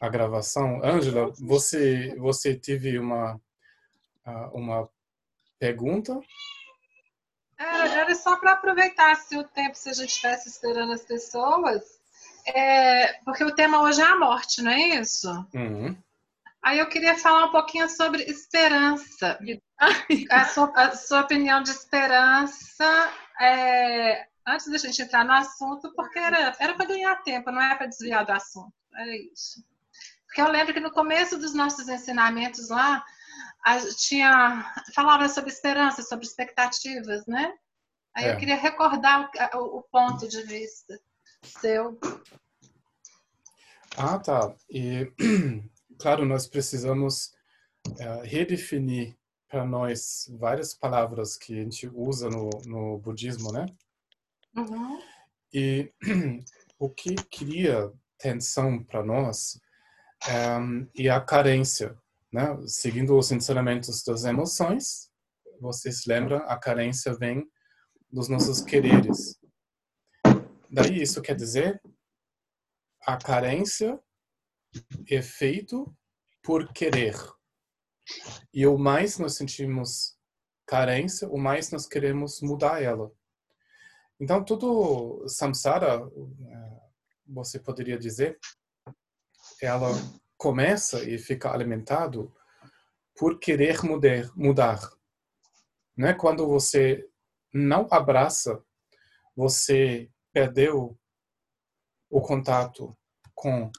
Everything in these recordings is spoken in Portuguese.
a gravação. Ângela, você, você teve uma, uma pergunta? Era, só para aproveitar se o tempo, se a gente estivesse esperando as pessoas, é, porque o tema hoje é a morte, não é isso? Uhum. Aí eu queria falar um pouquinho sobre esperança. A sua, a sua opinião de esperança, é, antes da gente entrar no assunto, porque era para ganhar tempo, não é para desviar do assunto. É isso. Porque eu lembro que no começo dos nossos ensinamentos lá, a, tinha falava sobre esperança, sobre expectativas, né? Aí é. eu queria recordar o, o, ponto de vista seu. Ah, tá. E claro, nós precisamos uh, redefinir para nós várias palavras que a gente usa no, no budismo, né? Uhum. E o que cria tensão para nós um, e a carência, né? Seguindo os ensinamentos das emoções, vocês lembram, a carência vem dos nossos quereres. Daí isso quer dizer a carência é feito por querer. E o mais nós sentimos carência, o mais nós queremos mudar ela. Então, tudo samsara, eh, você poderia dizer, ela começa e fica alimentado por querer mudar. mudar. Né? Quando você não abraça, você perdeu o contato com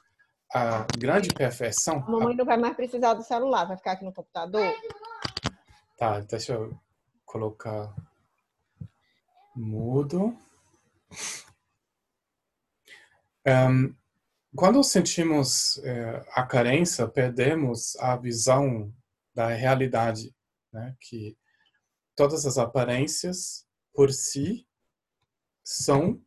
a grande perfeição. A mamãe não vai mais precisar do celular, vai ficar aqui no computador. Tá, deixa eu colocar mudo. Um, quando sentimos é, a carência, perdemos a visão da realidade, né? que todas as aparências por si são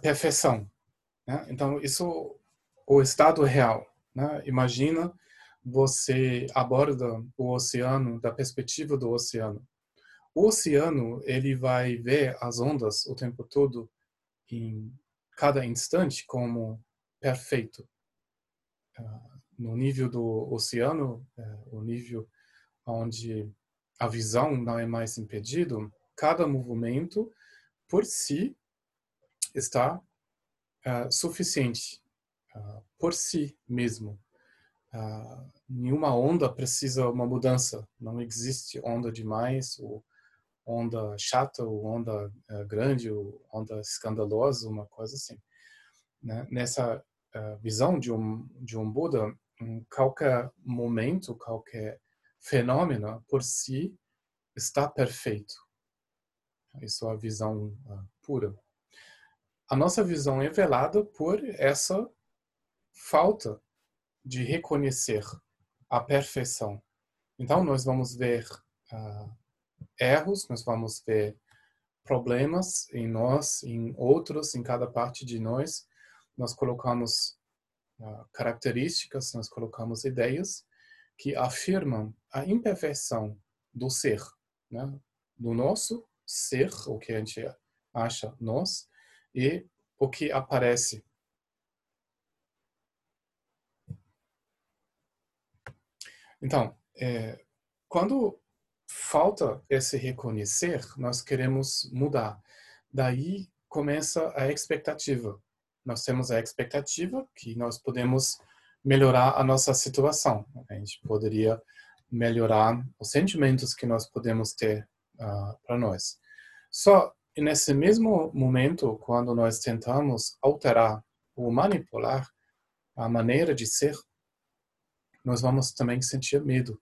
perfeição. Né? Então, isso o estado real. Né? Imagina você aborda o oceano da perspectiva do oceano. O oceano ele vai ver as ondas o tempo todo, em cada instante, como perfeito. Uh, no nível do oceano, uh, o nível onde a visão não é mais impedido, cada movimento por si está uh, suficiente por si mesmo. nenhuma onda precisa uma mudança. Não existe onda demais ou onda chata ou onda uh, grande ou onda escandalosa, uma coisa assim. Né? Nessa uh, visão de um, de um Buda, um, qualquer momento, qualquer fenômeno por si está perfeito. Isso é a visão uh, pura. A nossa visão é velada por essa falta de reconhecer a perfeição. Então, nós vamos ver uh, erros, nós vamos ver problemas em nós, em outros, em cada parte de nós. Nós colocamos uh, características, nós colocamos ideias que afirmam a imperfeição do ser, né? do nosso ser, o que a gente acha nós, e o que aparece. Então, é, quando falta esse reconhecer, nós queremos mudar. Daí começa a expectativa. Nós temos a expectativa que nós podemos melhorar a nossa situação. A gente poderia melhorar os sentimentos que nós podemos ter uh, para nós. Só nesse mesmo momento, quando nós tentamos alterar ou manipular a maneira de ser, nós vamos também sentir medo.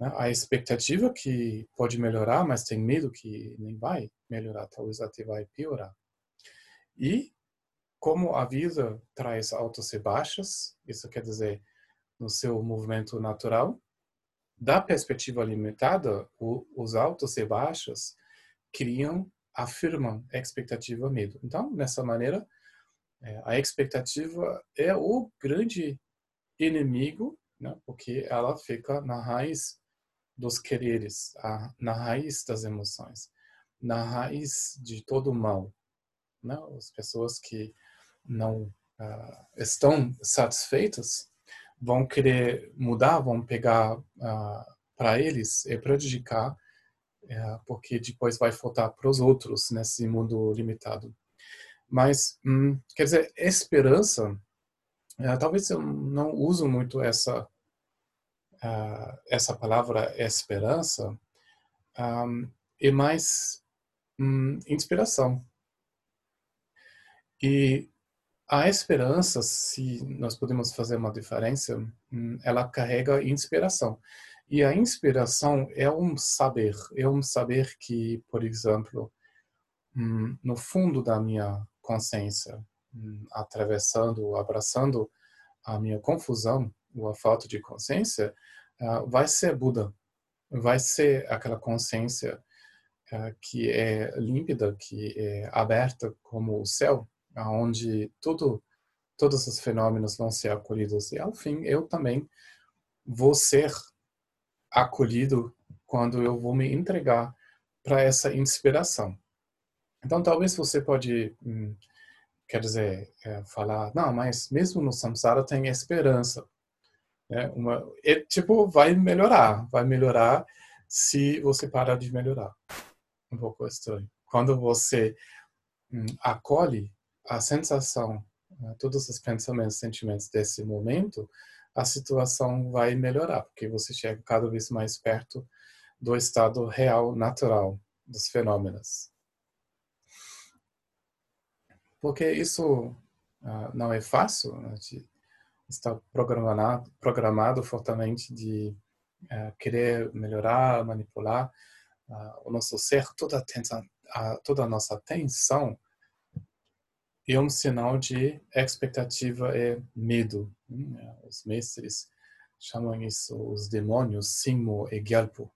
Né? A expectativa que pode melhorar, mas tem medo que nem vai melhorar, talvez até vai piorar. E como a vida traz altas e baixas, isso quer dizer no seu movimento natural, da perspectiva limitada, os altos e baixos criam, afirmam expectativa medo. Então, nessa maneira, é, a expectativa é o grande inimigo, né, porque ela fica na raiz dos quereres, a, na raiz das emoções, na raiz de todo o mal. né? as pessoas que não uh, estão satisfeitas vão querer mudar, vão pegar uh, para eles e prejudicar, uh, porque depois vai faltar para os outros nesse mundo limitado. Mas, hum, quer dizer, esperança, uh, talvez eu não uso muito essa essa palavra esperança, um, é mais hum, inspiração. E a esperança, se nós podemos fazer uma diferença, hum, ela carrega inspiração. E a inspiração é um saber, é um saber que, por exemplo, hum, no fundo da minha consciência, hum, atravessando, abraçando a minha confusão, ou a falta de consciência, vai ser Buda, vai ser aquela consciência ah, que é límpida, que é aberta como o céu, onde tudo, todos os fenômenos vão ser acolhidos. E ao fim, eu também vou ser acolhido quando eu vou me entregar para essa inspiração. Então, talvez você pode, hum, quer dizer, é, falar, não, mas mesmo no samsara tem esperança. É uma, é, tipo, vai melhorar, vai melhorar se você parar de melhorar. Um pouco estranho. Quando você hum, acolhe a sensação, né, todos os pensamentos, sentimentos desse momento, a situação vai melhorar, porque você chega cada vez mais perto do estado real, natural dos fenômenos. Porque isso uh, não é fácil, né, estar programado, programado fortemente de uh, querer melhorar, manipular uh, o nosso ser, toda a, atenção, toda a nossa atenção e um sinal de expectativa é medo. Né? Os mestres chamam isso os demônios, Simo e Gyalpo.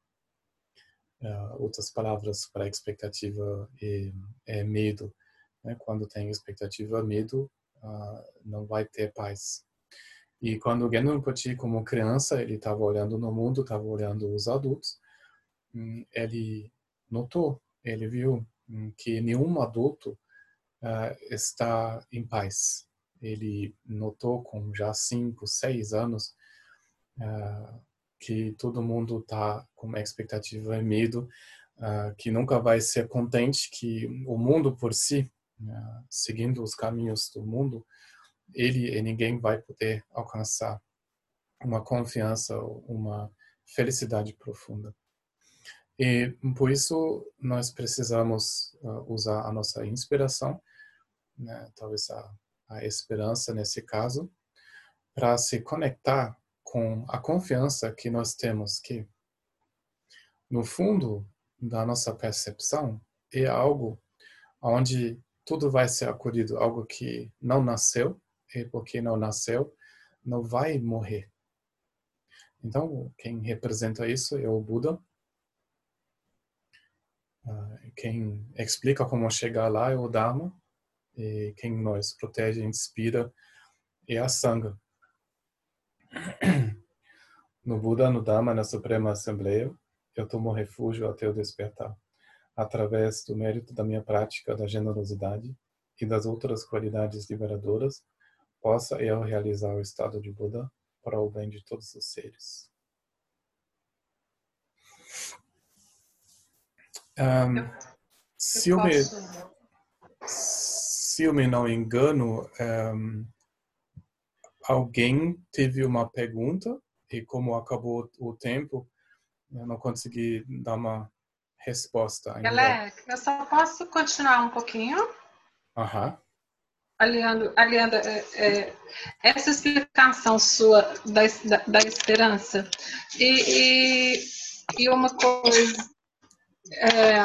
Outras palavras para expectativa é, é medo. Né? Quando tem expectativa, medo, uh, não vai ter paz. E quando o Gendon Pochi, como criança, ele estava olhando no mundo, estava olhando os adultos, hum, ele notou, ele viu hum, que nenhum adulto uh, está em paz. Ele notou com já cinco, seis anos uh, que todo mundo está com expectativa e medo, uh, que nunca vai ser contente, que o mundo por si, seguindo os caminhos do mundo, ele e ninguém vai poder alcançar uma confiança, uma felicidade profunda. E por isso nós precisamos usar a nossa inspiração né, talvez a, a esperança nesse caso, para se conectar com a confiança que nós temos que, no fundo da nossa percepção, é algo onde tudo vai ser acolhido, algo que não nasceu, e porque não nasceu, não vai morrer. Então, quem representa isso é o Buda. Ah, quem explica como chegar lá é o Dharma e quem nos protege, inspira é a Sangha. No Buda, no Dhamma, na Suprema Assembleia, eu tomo refúgio até o despertar, através do mérito da minha prática da generosidade e das outras qualidades liberadoras, possa eu realizar o estado de Buda para o bem de todos os seres. Um, eu, eu se eu me se eu me não engano, um, alguém teve uma pergunta e como acabou o tempo, eu não consegui dar uma resposta ainda. Galera, eu só posso continuar um pouquinho? Aham. Aliando, aliando é, é, essa explicação sua da, da, da esperança e, e, e, uma coisa é,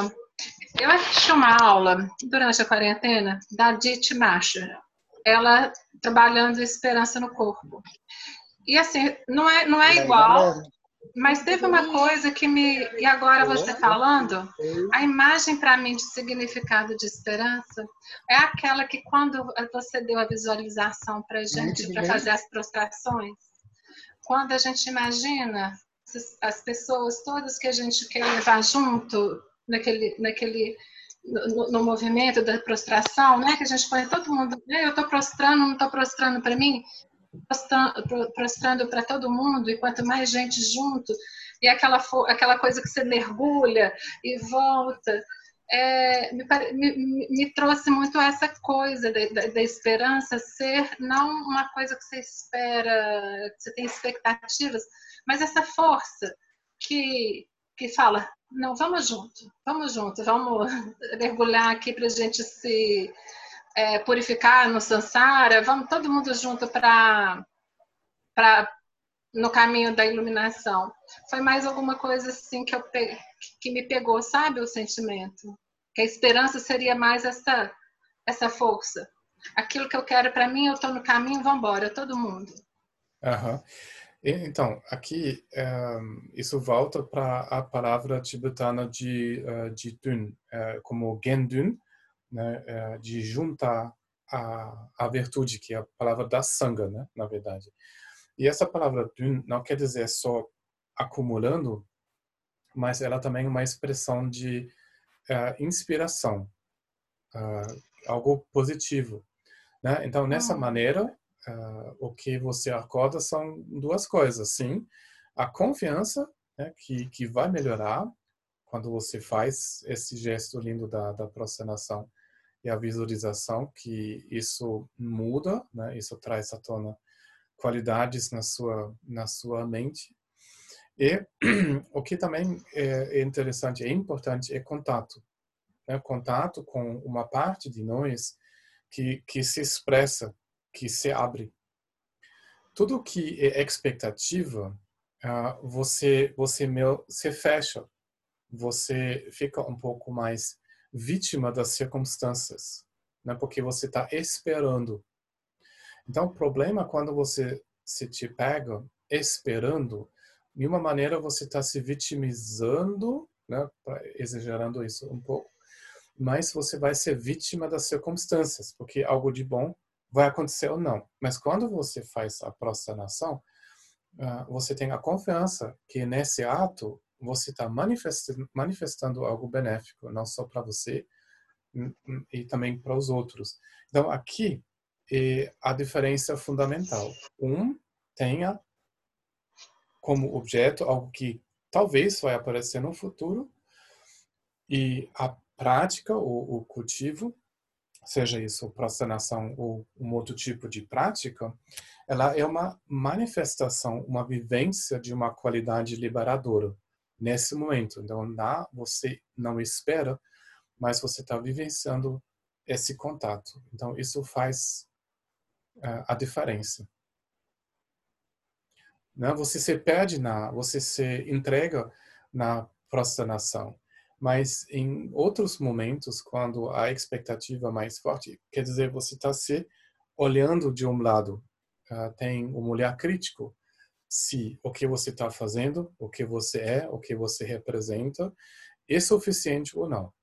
eu assisti uma aula durante a quarentena da Dit Macha, ela trabalhando esperança no corpo. E assim, não é, não é igual, mas teve uma coisa que me. E agora você falando, a imagem para mim de significado de esperança é aquela que quando você deu a visualização para gente, para fazer as prostrações, quando a gente imagina as pessoas todas que a gente quer levar junto naquele, naquele no, no, movimento da prostração, né? Que a gente põe todo mundo, né? eu estou prostrando, não estou prostrando para mim, prostrando para todo mundo, e quanto mais gente junto, e aquela, aquela coisa que você mergulha e volta, é, me, me, me, trouxe muito essa coisa da, esperança ser não uma coisa que você espera, que você tem expectativas, mas essa força que, que fala, não, vamos junto, vamos junto, vamos mergulhar aqui para a gente se é, purificar no Sansara, vamos todo mundo junto para no caminho da iluminação. Foi mais alguma coisa assim que, eu que me pegou, sabe, o sentimento. Que a esperança seria mais essa, essa força. Aquilo que eu quero para mim, eu estou no caminho, vamos embora, todo mundo. Uhum. Então, aqui, eh, isso volta para a palavra tibetana de, uh, de Dun, uh, como Gendun, né, uh, de juntar a, a virtude, que é a palavra da sanga, né, na verdade. E essa palavra não quer dizer só acumulando, mas ela também é uma expressão de uh, inspiração, uh, algo positivo. Né? Então, nessa ah. maneira, uh, o que você acorda são duas coisas. Sim, a confiança né, que, que vai melhorar quando você faz esse gesto lindo da, da prostração e a visualização, que isso muda, né? isso traz à tona qualidades na sua na sua mente e o que também é interessante é importante é contato né? contato com uma parte de nós que que se expressa que se abre tudo que é expectativa uh, você você se fecha você fica um pouco mais vítima das circunstâncias né? porque você está esperando então, o problema é quando você se te pega esperando, de uma maneira você está se vitimizando, né, exagerando isso um pouco, mas você vai ser vítima das circunstâncias, porque algo de bom vai acontecer ou não. Mas quando você faz a prostração, ah, você tem a confiança que nesse ato você está manifestando, manifestando algo benéfico, não só para você hum, hum, e também para os outros. Então aqui e a diferença fundamental. Um tenha como objeto algo que talvez vai aparecer no futuro e a prática ou o cultivo, seja isso procrastinação ou um outro tipo de prática, ela é uma manifestação, uma vivência de uma qualidade liberadora nesse momento. Então, lá você não espera, mas você está vivenciando esse contato. Então, isso faz a diferença. Né? Você se perde na, você se entrega na prostração, mas em outros momentos, quando a expectativa é mais forte, quer dizer, você está se olhando de um lado, uh, tem um olhar crítico, se o que você está fazendo, o que você é, o que você representa, é suficiente ou não.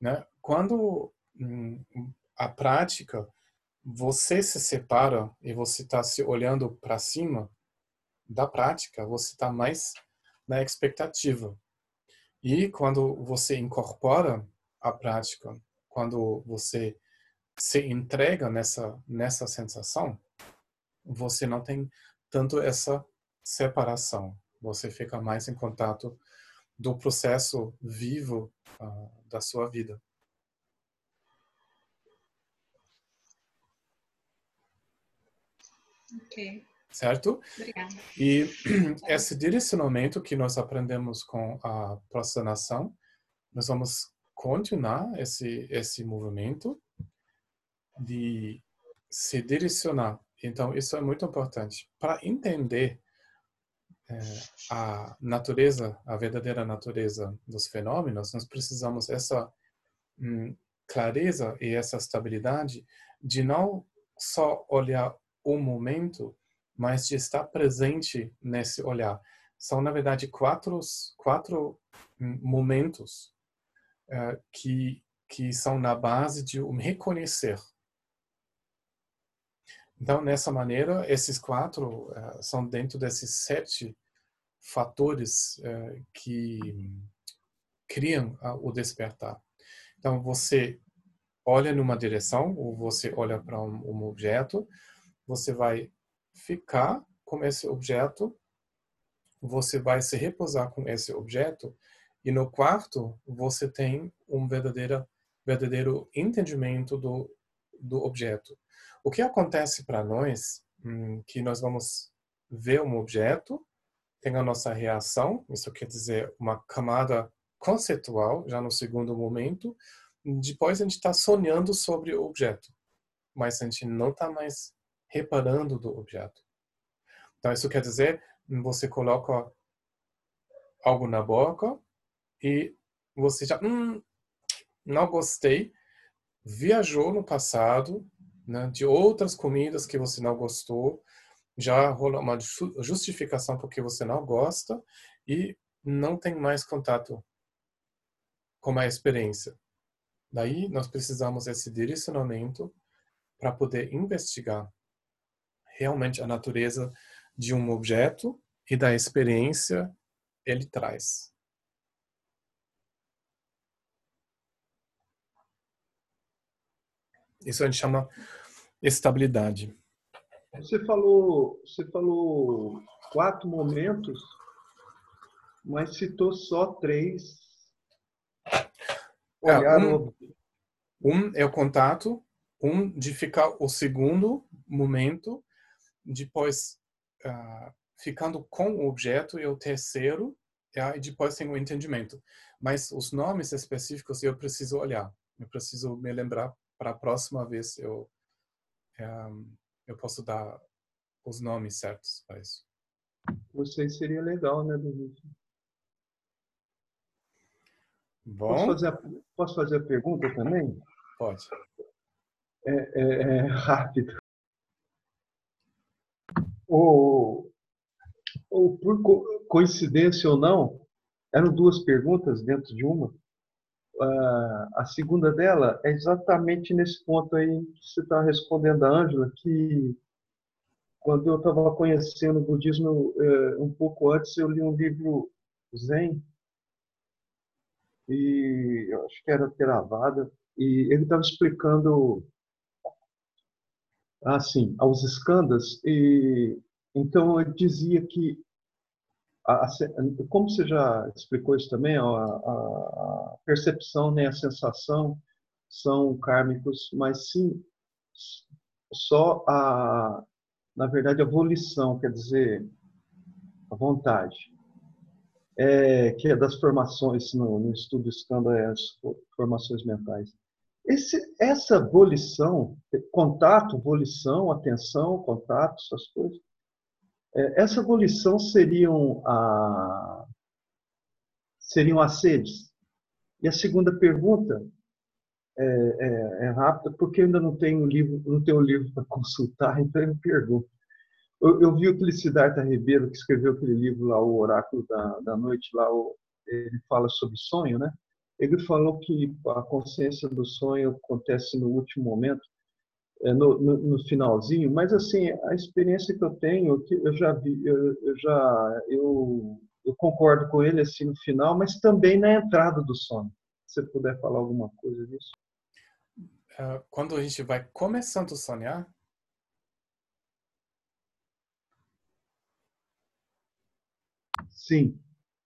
Né? Quando hum, a prática você se separa e você está se olhando para cima da prática, você está mais na expectativa. E quando você incorpora a prática, quando você se entrega nessa nessa sensação, você não tem tanto essa separação. Você fica mais em contato do processo vivo uh, da sua vida. Ok. Certo? Obrigada. E esse direcionamento que nós aprendemos com a prostração, nós vamos continuar esse, esse movimento de se direcionar. Então, isso é muito importante. Para entender é, a natureza, a verdadeira natureza dos fenômenos, nós precisamos essa hum, clareza e essa estabilidade de não só olhar o momento, mas de estar presente nesse olhar. São, na verdade, quatro, quatro hum, momentos uh, que, que são na base de um reconhecer. Então, nessa maneira, esses quatro uh, são dentro desses sete fatores uh, que criam o despertar. Então, você olha numa direção, ou você olha para um, um objeto, você vai ficar com esse objeto, você vai se repousar com esse objeto, e no quarto você tem um verdadeiro, verdadeiro entendimento do, do objeto. O que acontece para nós, hum, que nós vamos ver um objeto, tem a nossa reação, isso quer dizer uma camada conceitual, já no segundo momento, depois a gente está sonhando sobre o objeto, mas a gente não está mais reparando do objeto. Então, isso quer dizer, você coloca algo na boca e você já, hum, não gostei, viajou no passado, né, de outras comidas que você não gostou, já rola uma justificação porque você não gosta e não tem mais contato com a experiência. Daí nós precisamos desse direcionamento para poder investigar realmente a natureza de um objeto e da experiência ele traz. Isso a gente chama estabilidade. Você falou, você falou quatro momentos, mas citou só três. É, um, um é o contato, um de ficar o segundo momento, depois uh, ficando com o objeto e o terceiro, e depois tem o entendimento. Mas os nomes específicos eu preciso olhar, eu preciso me lembrar para a próxima vez eu um, eu posso dar os nomes certos para isso. Você seria legal, né, Denise? Bom. Posso fazer, a, posso fazer a pergunta também? Pode. É, é, é rápido. Ou, ou por coincidência ou não, eram duas perguntas dentro de uma a segunda dela é exatamente nesse ponto aí que você está respondendo a Ângela, que quando eu estava conhecendo o budismo é, um pouco antes, eu li um livro Zen, e eu acho que era Theravada, e ele estava explicando assim, aos escandas, e então ele dizia que a, como você já explicou isso também, a, a, percepção nem né, a sensação são kármicos, mas sim só a, na verdade, a volição, quer dizer, a vontade, é, que é das formações, no, no estudo escândalo, é as formações mentais. Esse, essa volição, contato, volição, atenção, contato, essas coisas, essa abolição seriam, a, seriam as sedes? E a segunda pergunta é, é, é, rápida, porque ainda não tenho livro, não tenho livro para consultar, então eu pergunto. Eu, eu, vi o Felicidarta Ribeiro, que escreveu aquele livro lá, O Oráculo da, da Noite, lá ele fala sobre sonho, né? Ele falou que a consciência do sonho acontece no último momento, é, no, no, no, finalzinho, mas assim a experiência que eu tenho, que eu já vi, eu, eu já eu, eu, concordo com ele assim no final, mas também na entrada do sono. Se você puder falar alguma coisa disso. Uh, quando a gente vai começando a sonhar, sim.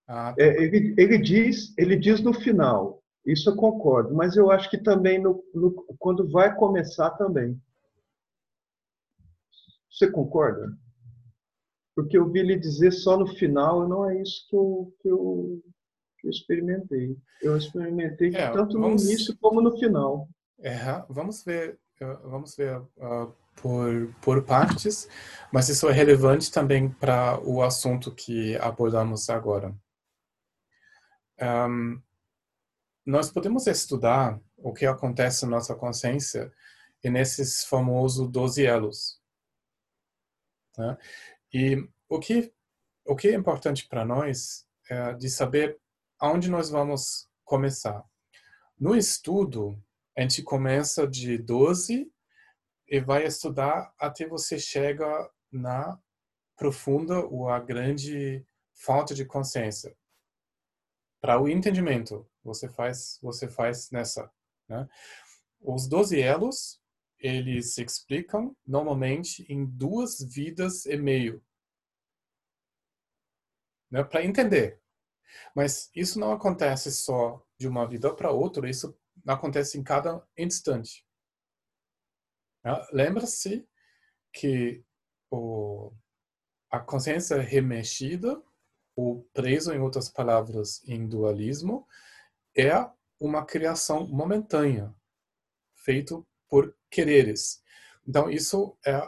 Ah, tá. é, ele, ele diz, ele diz no final, isso eu concordo, mas eu acho que também no, no, quando vai começar também. Você concorda? Porque eu vi ele dizer só no final, não é isso que eu, que eu, que eu experimentei. Eu experimentei é, tanto vamos, no início como no final. É, vamos ver, eh, vamos ver uh, por, por partes, mas isso é relevante também para o assunto que abordamos agora. Um, nós podemos estudar o que acontece na nossa consciência e nesses famosos 12 elos. Né? E o que, o que é importante para nós é de saber aonde nós vamos começar. No estudo, a gente começa de 12 e vai estudar até você chega na profunda ou a grande falta de consciência. Para o entendimento, você faz, você faz nessa Né? Os 12 elos, eles se explicam normalmente em duas vidas e meio. Né? Para entender. Mas isso não acontece só de uma vida para outra, isso acontece em cada instante. Né? Lembra-se que o, a consciência remexida, ou preso, em outras palavras, em dualismo, é uma criação momentânea, feito por quereres. Então, isso é,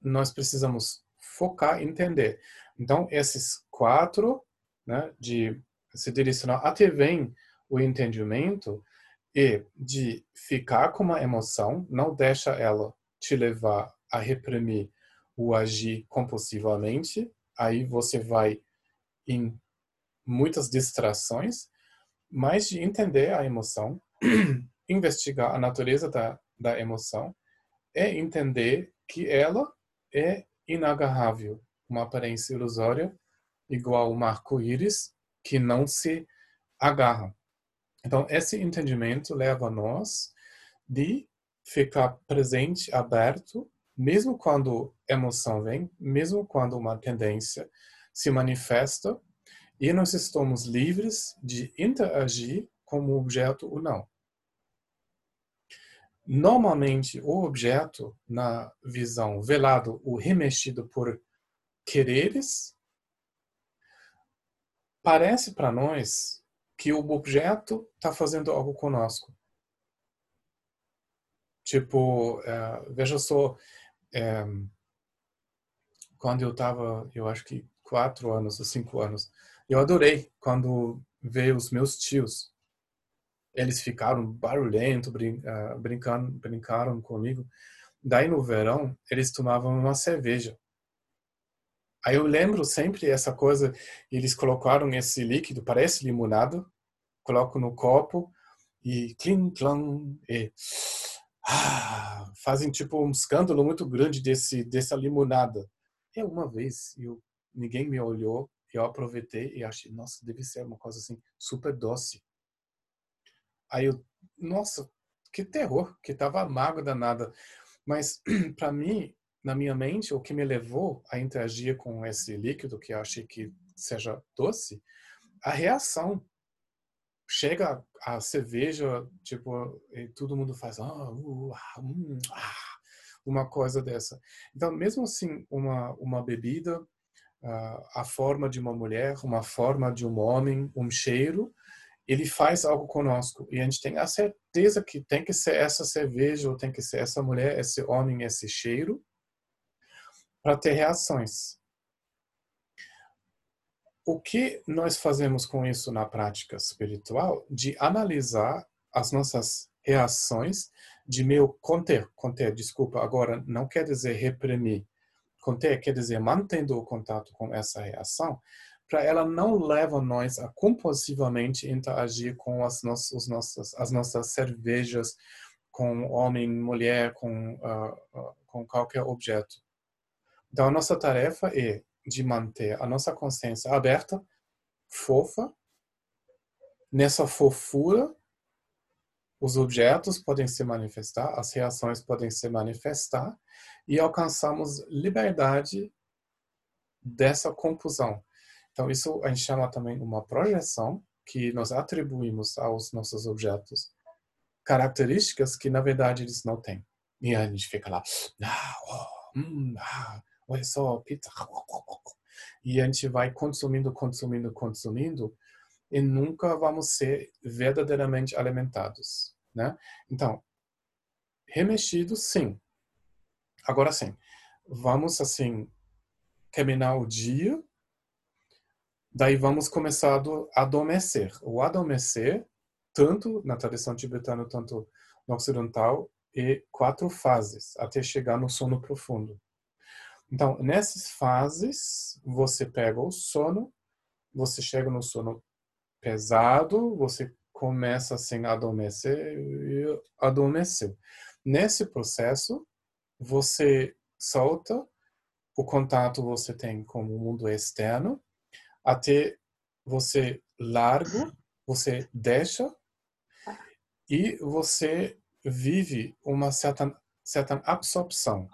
nós precisamos focar entender. Então, esses quatro, né, de se direcionar até vem o entendimento e de ficar com uma emoção, não deixa ela te levar a reprimir o agir compulsivamente, aí você vai em muitas distrações, mas de entender a emoção, investigar a natureza da, da emoção, é entender que ela é inagarrável, uma aparência ilusória, igual o arco-íris, que não se agarra. Então, esse entendimento leva a nós de ficar presente, aberto, mesmo quando emoção vem, mesmo quando uma tendência se manifesta, e nós estamos livres de interagir com o objeto ou não. Normalmente, o objeto, na visão velado ou remexido por quereres, parece para nós que o objeto está fazendo algo conosco. Tipo, é, veja só, é, quando eu estava, eu acho que quatro anos ou cinco anos, eu adorei quando veio os meus tios. Eles ficaram barulhento, brin uh, brincando, brincaram comigo. Daí no verão, eles tomavam uma cerveja. Aí eu lembro sempre essa coisa, eles colocaram esse líquido, parece limonada, colocam no copo e clim, clam, e ah, fazem tipo um escândalo muito grande desse dessa limonada. E uma vez eu ninguém me olhou, eu aproveitei e achei, nossa, deve ser uma coisa assim super doce. Aí eu, nossa, que terror, que tava amargo danada. Mas para mim na minha mente, o que me levou a interagir com esse líquido que eu achei que seja doce, a reação. Chega a cerveja, tipo, e todo mundo faz ah, uh, ah, hum, ah, uma coisa dessa. Então, mesmo assim, uma, uma bebida, a forma de uma mulher, uma forma de um homem, um cheiro, ele faz algo conosco. E a gente tem a certeza que tem que ser essa cerveja, ou tem que ser essa mulher, esse homem, esse cheiro para ter reações. O que nós fazemos com isso na prática espiritual? De analisar as nossas reações, de meu conter, conter, desculpa, agora não quer dizer reprimir. Conter quer dizer mantendo o contato com essa reação, para ela não leva nós a compulsivamente interagir com as nossas, nossas, as nossas cervejas, com homem, mulher, com, uh, com qualquer objeto. Então, a nossa tarefa é de manter a nossa consciência aberta, fofa. Nessa fofura, os objetos podem se manifestar, as reações podem se manifestar e alcançamos liberdade dessa confusão. Então, isso a gente chama também uma projeção que nós atribuímos aos nossos objetos características que, na verdade, eles não têm. E a gente fica lá, ah, oh, hum, ah, olha só, pizza. E a gente vai consumindo, consumindo, consumindo e nunca vamos ser verdadeiramente alimentados, né? Então, remexido, sim. Agora sim, vamos assim terminar o dia, daí vamos começar a adormecer. O adormecer, tanto na tradição tibetana, tanto no ocidental, é quatro fases até chegar no sono profundo. Então, nessas fases, você pega o sono, você chega no sono pesado, você começa assim a adormecer e adormeceu. Nesse processo, você solta o contato você tem com o mundo externo até você larga, você deixa e você vive uma certa, certa absorção.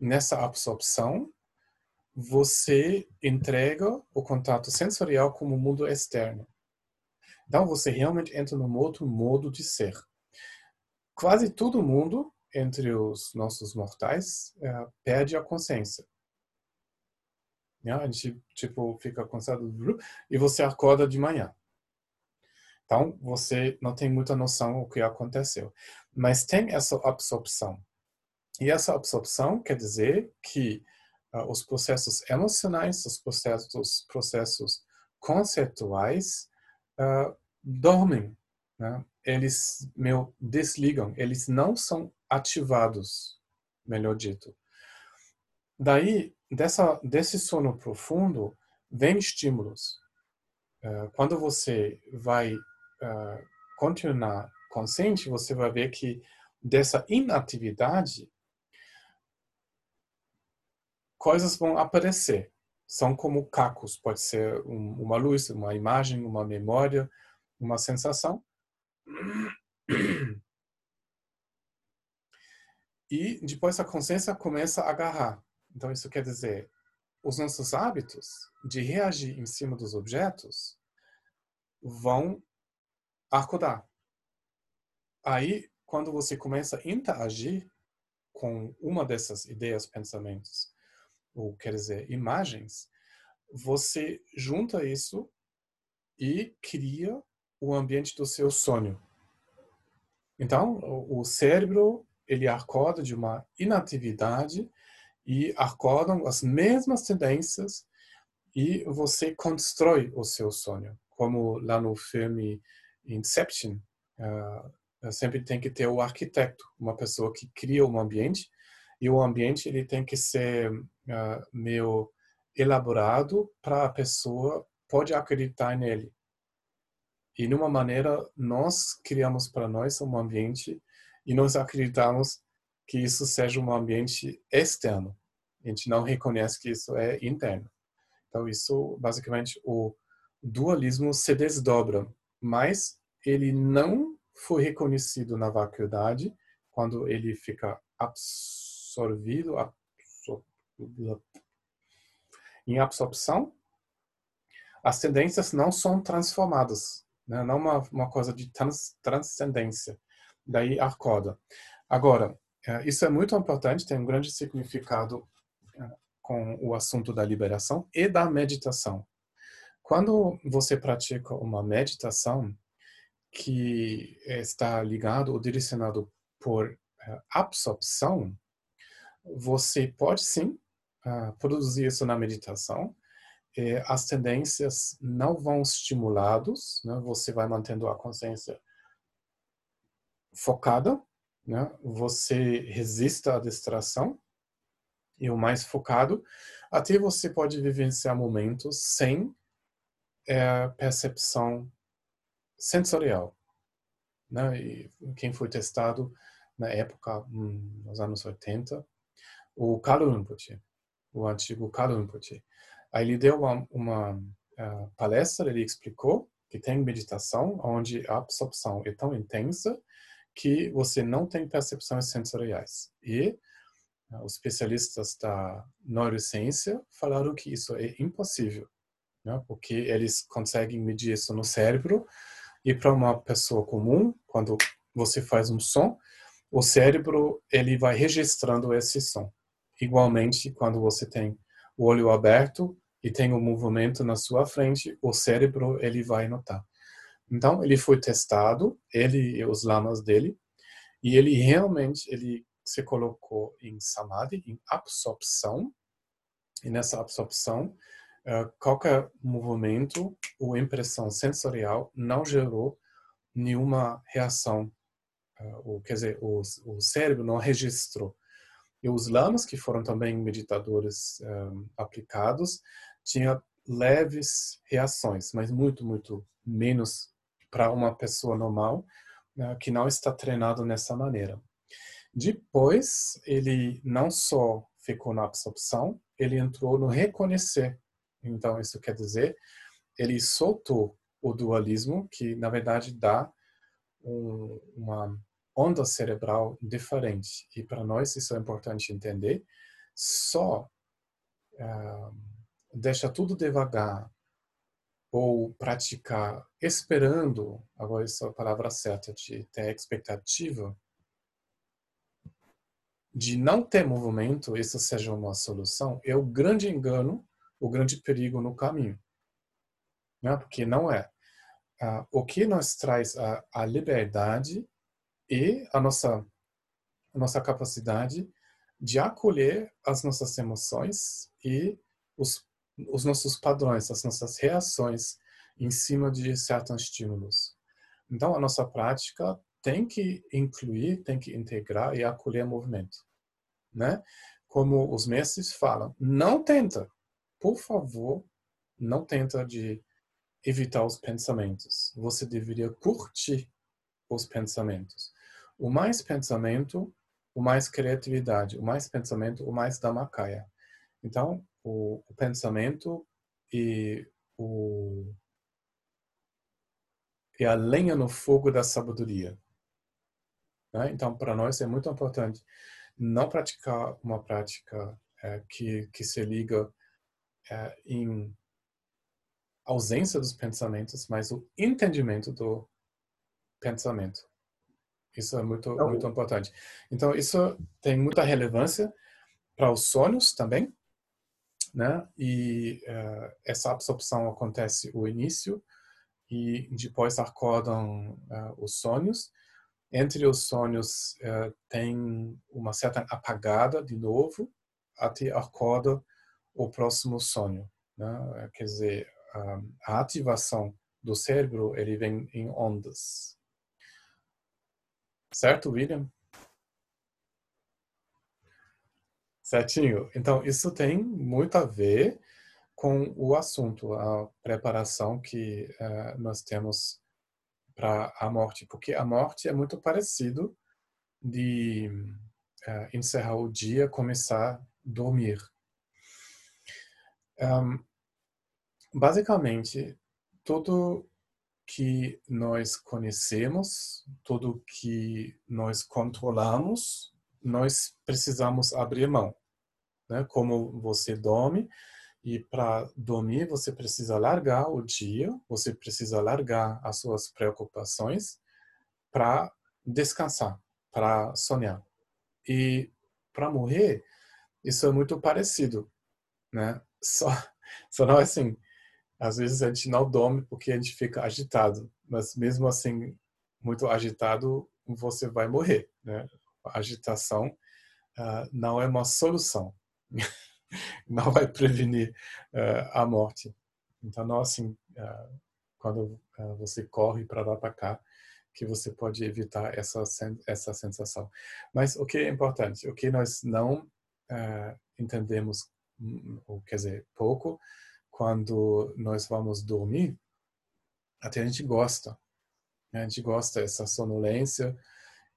Nessa absorção, você entrega o contato sensorial com o mundo externo. Então, você realmente entra num outro modo de ser. Quase todo mundo, entre os nossos mortais, é, perde a consciência. Né? A gente, tipo, fica cansado e você acorda de manhã. Então, você não tem muita noção do que aconteceu. Mas tem essa absorção. E essa absorção quer dizer que uh, os processos emocionais, os processos, processos conceituais uh, dormem. Né? Eles meu, desligam, eles não são ativados, melhor dito. Daí, dessa, desse sono profundo, vem estímulos. Uh, quando você vai uh, continuar consciente, você vai ver que dessa inatividade, coisas vão aparecer. São como cacos, pode ser um, uma luz, uma imagem, uma memória, uma sensação. E depois a consciência começa a agarrar. Então, isso quer dizer, os nossos hábitos de reagir em cima dos objetos vão acordar. Aí, quando você começa a interagir com uma dessas ideias, pensamentos, ou quer dizer, imagens, você junta isso e cria o ambiente do seu sonho. Então, o cérebro ele acorda de uma inatividade e acordam as mesmas tendências e você constrói o seu sonho. Como lá no filme Inception, uh, sempre tem que ter o arquiteto, uma pessoa que cria um ambiente e o ambiente ele tem que ser uh, meio elaborado para a pessoa pode acreditar nele. E de uma maneira nós criamos para nós um ambiente e nós acreditamos que isso seja um ambiente externo. A gente não reconhece que isso é interno. Então, isso, basicamente, o dualismo se desdobra, mas ele não foi reconhecido na vacuidade quando ele fica absorvido, absor... em absorção. As tendências não são transformadas, né? não uma, uma coisa de trans, transcendência. Daí acorda. Agora, é, isso é muito importante, tem um grande significado com o assunto da liberação e da meditação. Quando você pratica uma meditação que está ligado ou direcionado por absorção, você pode sim produzir isso na meditação. As tendências não vão estimulados, né? você vai mantendo a consciência focada, né? você resiste à distração e o mais focado, até você pode vivenciar momentos sem é, percepção sensorial. Né? E quem foi testado na época, hum, nos anos 80, o Kalu Rinpoche, o antigo Kalu Rinpoche. Aí ele deu uma, uma uh, palestra, ele explicou que tem meditação onde a absorção é tão intensa que você não tem percepções sensoriais. E os especialistas da neurociência falaram que isso é impossível, né? porque eles conseguem medir isso no cérebro e para uma pessoa comum, quando você faz um som, o cérebro ele vai registrando esse som. Igualmente, quando você tem o olho aberto e tem um movimento na sua frente, o cérebro ele vai notar. Então, ele foi testado, ele e os lamas dele, e ele realmente ele se colocou em samadhi, em absorção, e nessa absorção, uh, qualquer movimento ou impressão sensorial não gerou nenhuma reação, uh, ou, quer dizer, o, o cérebro não registrou. E os lamas, que foram também meditadores um, aplicados, tinham leves reações, mas muito, muito menos para uma pessoa normal uh, que não está treinado nessa maneira. Depois, ele não só ficou na absorção, ele entrou no reconhecer. Então, isso quer dizer, ele soltou o dualismo, que na verdade dá um, uma onda cerebral diferente. E para nós isso é importante entender. Só uh, deixa tudo devagar ou praticar esperando, agora essa é a palavra certa, de ter expectativa de não ter movimento, isso seja uma solução, é o grande engano, o grande perigo no caminho. Né? Porque não é. Ah, o que nos traz a, a liberdade e a nossa, a nossa capacidade de acolher as nossas emoções e os, os nossos padrões, as nossas reações em cima de certos estímulos. Então, a nossa prática tem que incluir, tem que integrar e acolher movimento, né? Como os mestres falam, não tenta, por favor, não tenta de evitar os pensamentos. Você deveria curtir os pensamentos. O mais pensamento, o mais criatividade. O mais pensamento, o mais dhammakaya. Então, o, o pensamento e o e a lenha no fogo da sabedoria. Né? Então, para nós é muito importante não praticar uma prática é, que, que se liga é, em ausência dos pensamentos, mas o entendimento do pensamento. Isso é muito, então, muito importante. Então, isso tem muita relevância para os sonhos também, né? E uh, essa absorção acontece o início e depois acordam uh, os sonhos entre os sonhos uh, tem uma certa apagada de novo até acorda o próximo sonho. Né? Quer dizer, a ativação do cérebro ele vem em ondas. Certo, William? Certinho. Então, isso tem muito a ver com o assunto, a preparação que uh, nós temos para a morte, porque a morte é muito parecido de uh, encerrar o dia, começar a dormir. Um, basicamente, tudo que nós conhecemos, tudo que nós controlamos, nós precisamos abrir mão. Né? Como você dorme, e para dormir, você precisa largar o dia, você precisa largar as suas preocupações para descansar, para sonhar. E para morrer, isso é muito parecido, né? Só, só não é assim. Às vezes a gente não dorme porque a gente fica agitado, mas mesmo assim, muito agitado, você vai morrer, né? A agitação uh, não é uma solução. não vai prevenir uh, a morte. Então, não assim, uh, quando uh, você corre para lá para cá, que você pode evitar essa essa sensação. Mas o que é importante, o que nós não entendemos, hum, ou quer dizer, pouco, quando nós vamos dormir, até a gente gosta. Né? A gente gosta dessa sonolência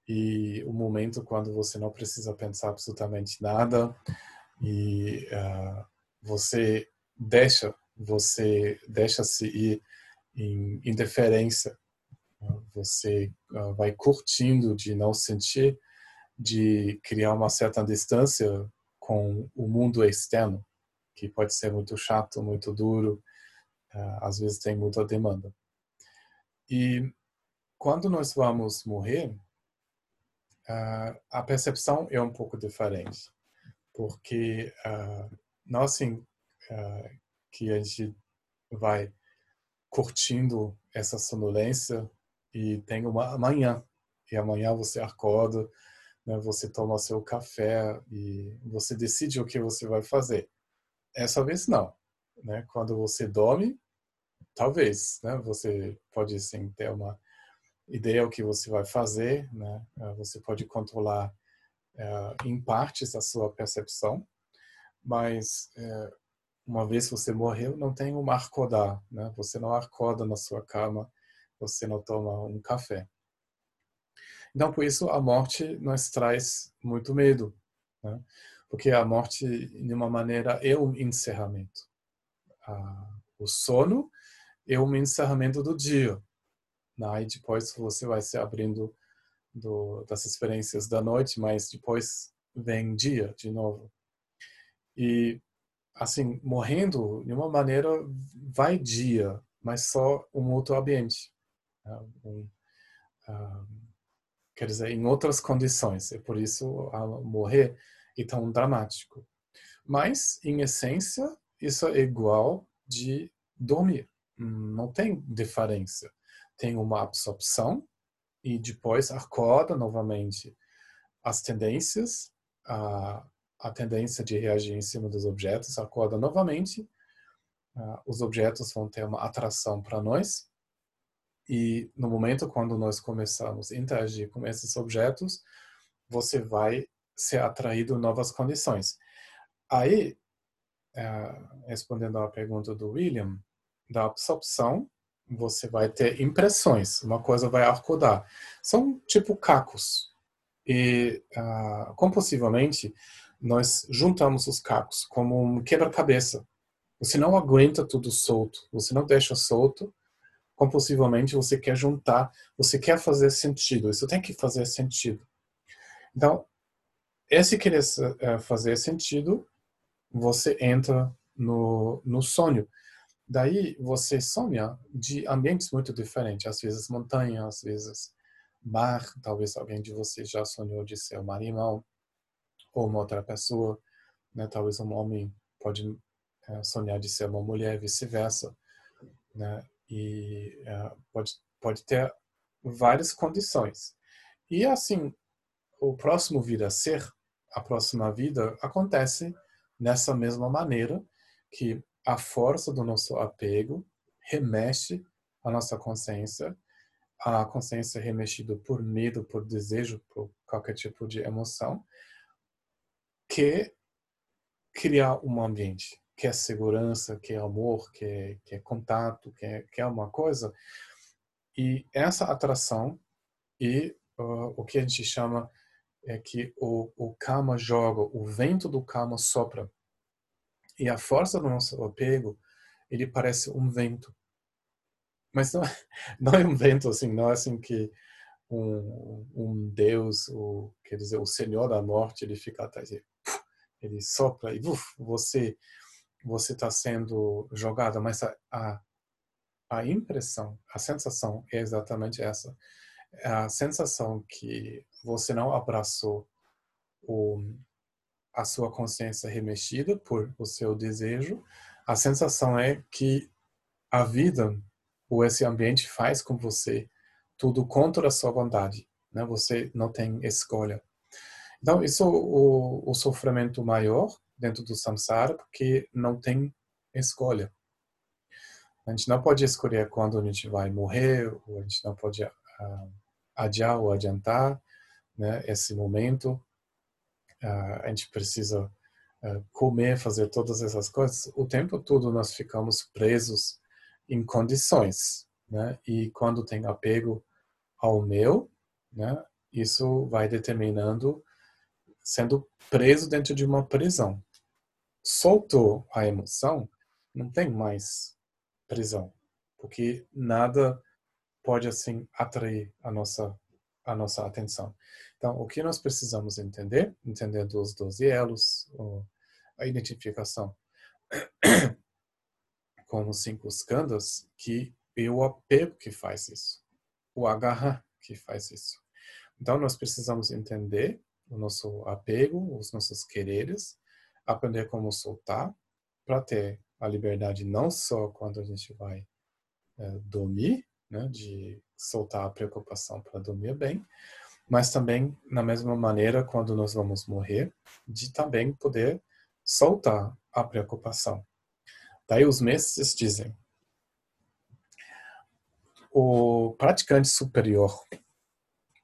e o momento quando você não precisa pensar absolutamente nada, e uh, você deixa você deixa-se ir em indiferença você uh, vai curtindo de não sentir de criar uma certa distância com o mundo externo que pode ser muito chato muito duro uh, às vezes tem muita demanda. E quando nós vamos morrer a percepção é um pouco diferente porque uh, não assim uh, que a gente vai curtindo essa sonolência e tem uma amanhã e amanhã você acorda, né, você toma seu café e você decide o que você vai fazer. Essa vez não, né? Quando você dorme, talvez, né? Você pode sim ter uma ideia o que você vai fazer, né? Você pode controlar em partes a sua percepção, mas é, uma vez você morreu, não tem um acordar, né? Você não acorda na sua cama, você não toma um café. Então, por isso, a morte nos traz muito medo, né? porque a morte, de uma maneira, é um encerramento. Ah, o sono é um encerramento do dia. Aí depois você vai se abrindo do, das experiências da noite, mas depois vem dia de novo. E assim, morrendo de uma maneira vai dia, mas só um outro ambiente. Né? Um, um, quer dizer, em outras condições. É por isso morrer é tão dramático. Mas, em essência, isso é igual de dormir. Não tem diferença. Tem uma absorção e depois acorda novamente as tendências, a, a tendência de reagir em cima dos objetos acorda novamente. Uh, os objetos vão ter uma atração para nós. E no momento quando nós começamos a interagir com esses objetos, você vai ser atraído novas condições. Aí, uh, respondendo à pergunta do William, da absorção, você vai ter impressões, uma coisa vai acordar. São tipo cacos. E uh, compulsivamente, nós juntamos os cacos como um quebra-cabeça. Você não aguenta tudo solto, você não deixa solto. Compulsivamente, você quer juntar, você quer fazer sentido. Isso tem que fazer sentido. Então, esse querer eh, fazer sentido, você entra no, no sonho. Daí você sonha de ambientes muito diferentes, às vezes montanha, às vezes mar, talvez alguém de vocês já sonhou de ser um animal ou uma outra pessoa, né? Talvez um homem pode é, sonhar de ser uma mulher, vice-versa, né? E é, pode pode ter várias condições. E assim, o próximo vir a ser, a próxima vida acontece nessa mesma maneira que a força do nosso apego remexe a nossa consciência, a consciência remexida por medo, por desejo, por qualquer tipo de emoção, que criar um ambiente, que é segurança, que é amor, que é, que é contato, que é, que é uma coisa. E essa atração e uh, o que a gente chama é que o, o karma joga, o vento do karma sopra e a força do nosso apego, ele parece um vento. Mas não, não é um vento assim, não é assim que um, um Deus, o, quer dizer, o Senhor da morte, ele fica atrás, ele, ele sopra e uf, você você está sendo jogada, mas a, a, a impressão, a sensação é exatamente essa. É a sensação que você não abraçou o, a sua consciência remexida por o seu desejo, a sensação é que a vida ou esse ambiente faz com você tudo contra a sua vontade, né? Você não tem escolha. Então, isso é o, o sofrimento maior dentro do samsara, porque não tem escolha. A gente não pode escolher quando a gente vai morrer, ou a gente não pode uh, adiar ou adiantar né, esse momento a gente precisa comer, fazer todas essas coisas, o tempo todo nós ficamos presos em condições, né? E quando tem apego ao meu, né? Isso vai determinando sendo preso dentro de uma prisão. Soltou a emoção, não tem mais prisão, porque nada pode assim atrair a nossa a nossa atenção. Então, o que nós precisamos entender, entendendo os 12 elos, a identificação com os cinco skandhas, que é o apego que faz isso, o agarra que faz isso. Então, nós precisamos entender o nosso apego, os nossos quereres, aprender como soltar, para ter a liberdade não só quando a gente vai é, dormir, né, de soltar a preocupação para dormir bem, mas também, na mesma maneira, quando nós vamos morrer, de também poder soltar a preocupação. Daí os mestres dizem: o praticante superior,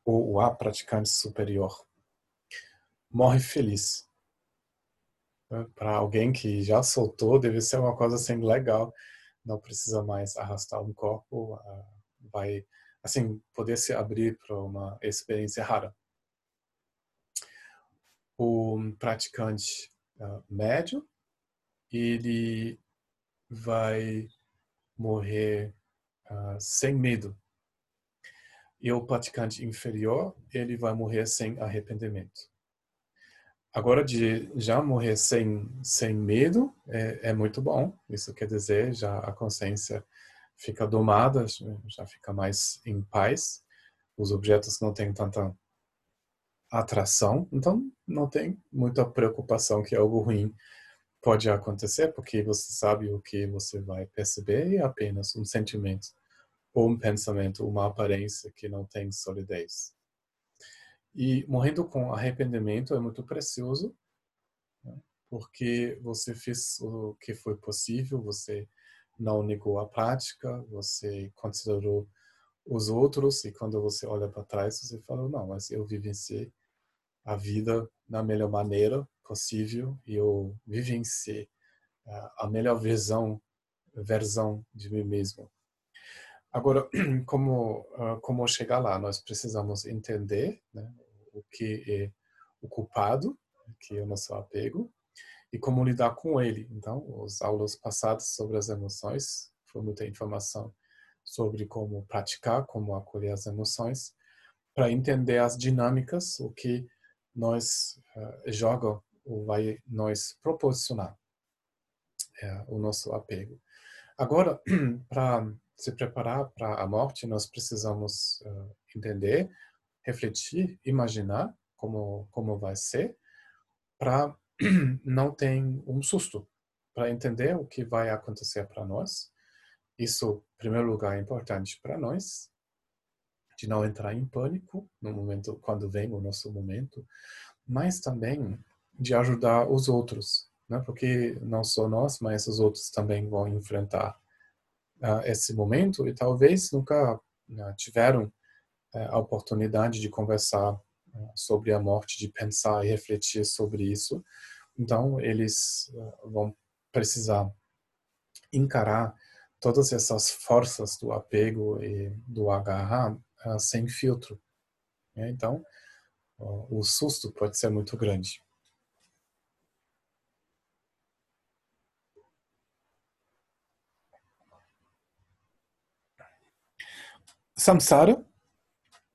ou o a praticante superior, morre feliz. Para alguém que já soltou, deve ser uma coisa assim legal. Não precisa mais arrastar um corpo, ah, vai assim, poder se abrir para uma experiência rara. O praticante uh, médio, ele vai morrer uh, sem medo. e o praticante inferior, ele vai morrer sem arrependimento. Agora, de já morrer sem, sem medo é, é muito bom. Isso quer dizer, já a consciência fica domada, já fica mais em paz. Os objetos não têm tanta atração, então não tem muita preocupação que algo ruim pode acontecer, porque você sabe o que você vai perceber e é apenas um sentimento ou um pensamento, uma aparência que não tem solidez. E morrendo com arrependimento é muito precioso, né? porque você fez o que foi possível, você não negou a prática, você considerou os outros e quando você olha para trás você fala não, mas eu vivenciei a vida da melhor maneira possível e eu vivenciei a melhor versão versão de mim mesmo. Agora, como como chegar lá? Nós precisamos entender né, o que é o culpado, que é o nosso apego, e como lidar com ele. Então, as aulas passadas sobre as emoções, foi muita informação sobre como praticar, como acolher as emoções, para entender as dinâmicas, o que nós uh, joga ou vai nos proporcionar é, o nosso apego. Agora, para se preparar para a morte, nós precisamos uh, entender, refletir, imaginar como como vai ser, para não ter um susto, para entender o que vai acontecer para nós. Isso, em primeiro lugar, é importante para nós, de não entrar em pânico no momento quando vem o nosso momento, mas também de ajudar os outros, né? Porque não só nós, mas os outros também vão enfrentar uh, esse momento e talvez nunca uh, tiveram uh, a oportunidade de conversar sobre a morte, de pensar e refletir sobre isso. Então, eles vão precisar encarar todas essas forças do apego e do agarrar sem filtro. Né? Então, o susto pode ser muito grande. Samsara,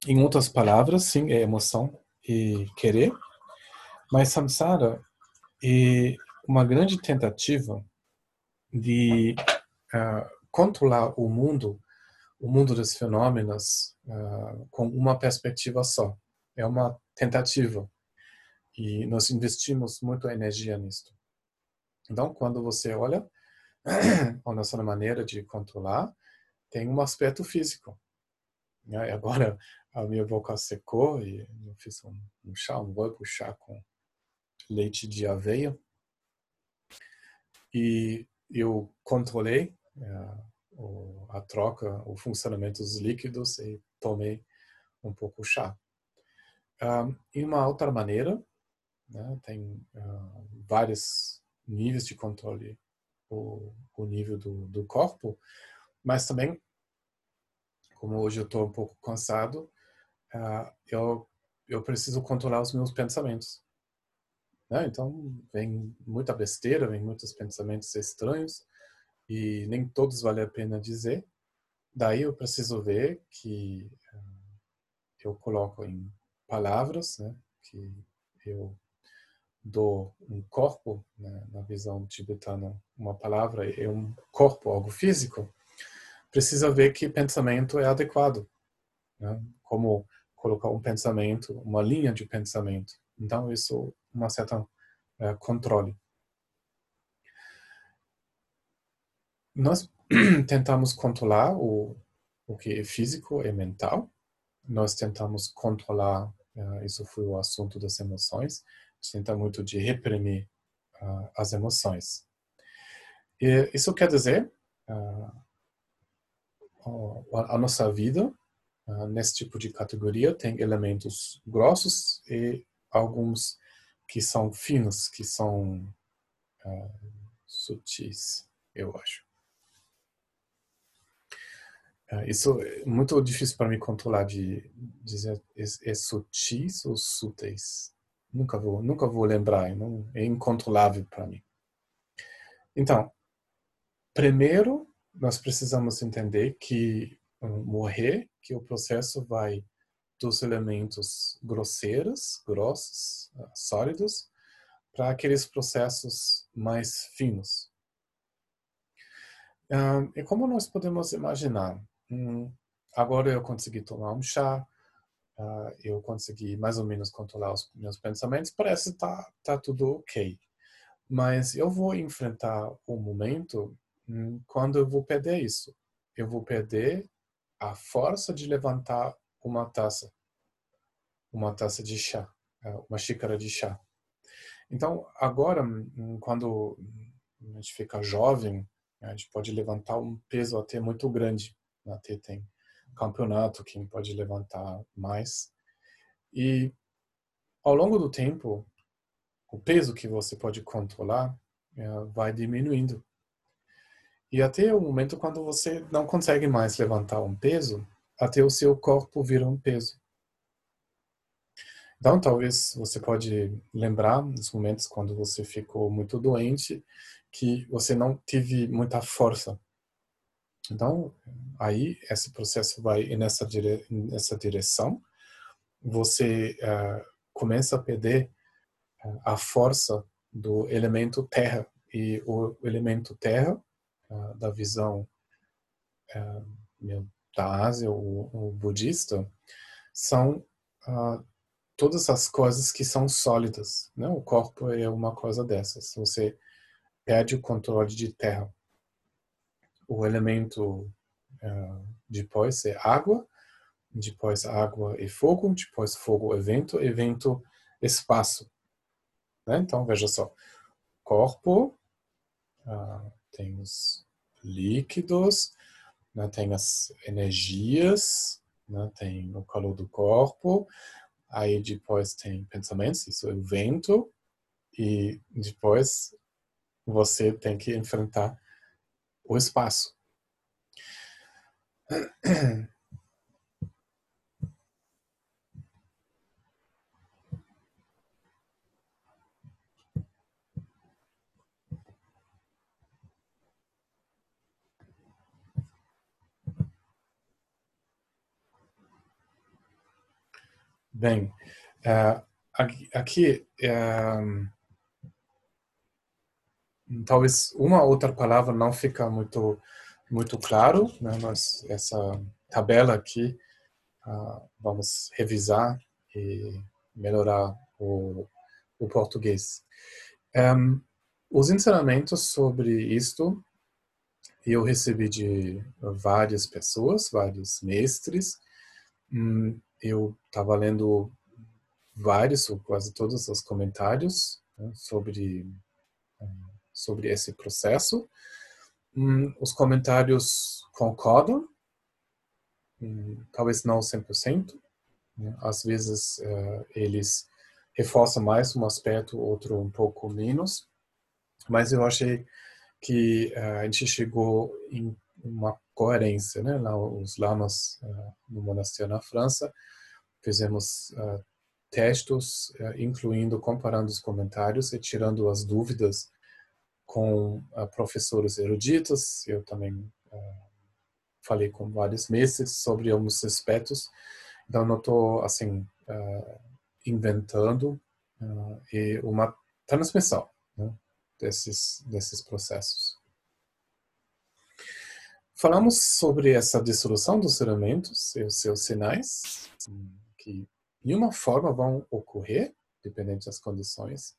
em outras palavras, sim, é emoção e querer, mas samsara é uma grande tentativa de uh, controlar o mundo, o mundo dos fenômenos, uh, com uma perspectiva só. É uma tentativa e nós investimos muita energia nisso. Então, quando você olha a nossa maneira de controlar, tem um aspecto físico. Né? Agora a minha boca secou e eu fiz um, um chá, um boi chá com leite de aveia. E eu controlei uh, a troca, o funcionamento dos líquidos e tomei um pouco chá. Um, e uma outra maneira, né, tem uh, vários níveis de controle, o, o nível do, do corpo, mas também como hoje eu estou um pouco cansado, uh, eu, eu preciso controlar os meus pensamentos. Né? Então, vem muita besteira, vem muitos pensamentos estranhos e nem todos vale a pena dizer. Daí eu preciso ver que uh, eu coloco em palavras, né? que eu dou um corpo, né? na visão tibetana, uma palavra é um corpo, algo físico, precisa ver que pensamento é adequado. Né? Como colocar um pensamento, uma linha de pensamento. Então, isso uma certa é, controle. Nós tentamos controlar o, o que é físico e mental. Nós tentamos controlar, uh, isso foi o assunto das emoções, tenta muito de reprimir uh, as emoções. E isso quer dizer, uh, a nossa vida nesse tipo de categoria tem elementos grossos e alguns que são finos, que são uh, sutis, eu acho. Uh, isso é muito difícil para mim controlar de dizer é, é sutis ou sutis. Nunca vou, nunca vou lembrar, não, é incontrolável para mim. Então, primeiro nós precisamos entender que morrer que o processo vai dos elementos grosseiros, grossos, sólidos, para aqueles processos mais finos. e como nós podemos imaginar? Hum, agora eu consegui tomar um chá, uh, eu consegui mais ou menos controlar os meus pensamentos, parece que tá, tá tudo ok. Mas eu vou enfrentar um momento quando eu vou perder isso. Eu vou perder a força de levantar uma taça, uma taça de chá, é, uma xícara de chá. Então, agora, quando a gente fica jovem, a gente pode levantar um peso até muito grande. Até tem campeonato quem pode levantar mais. E ao longo do tempo, o peso que você pode controlar é, vai diminuindo. E até o momento quando você não consegue mais levantar um peso, até o seu corpo vira um peso. Então, talvez você pode lembrar nos momentos quando você ficou muito doente que você não teve muita força. Então, aí esse processo vai nessa, dire nessa direção. Você uh, começa a perder uh, a força do elemento terra e o elemento terra da visão da Ásia, o, o budista, são todas as coisas que são sólidas. Né? O corpo é uma coisa dessas. Você perde o controle de terra. O elemento uh, depois é água, depois água e fogo, depois fogo evento, evento espaço. Né? Então veja só, corpo uh, tem os líquidos, né? tem as energias, né? tem o calor do corpo, Aí depois tem pensamentos, isso é o vento, e depois você tem que enfrentar o espaço. Bem, uh, aqui, uh, talvez uma outra palavra não fica muito muito claro, né? mas essa tabela aqui uh, vamos revisar e melhorar o, o português. Um, os ensinamentos sobre isto eu recebi de várias pessoas, vários mestres. Hum, eu estava lendo vários, ou quase todos os comentários né, sobre, sobre esse processo. Hum, os comentários concordam, hum, talvez não 100%. Né? Às vezes uh, eles reforçam mais um aspecto, outro um pouco menos. Mas eu achei que uh, a gente chegou em uma coerência, né? Lá os lamas uh, no monastério na França fizemos uh, textos, uh, incluindo comparando os comentários e tirando as dúvidas com professores eruditos. Eu também falei com vários mestres sobre alguns aspectos. Então, não estou assim inventando e uma transmissão né, desses desses processos. Falamos sobre essa dissolução dos elementos e os seus sinais que de uma forma vão ocorrer, dependendo das condições,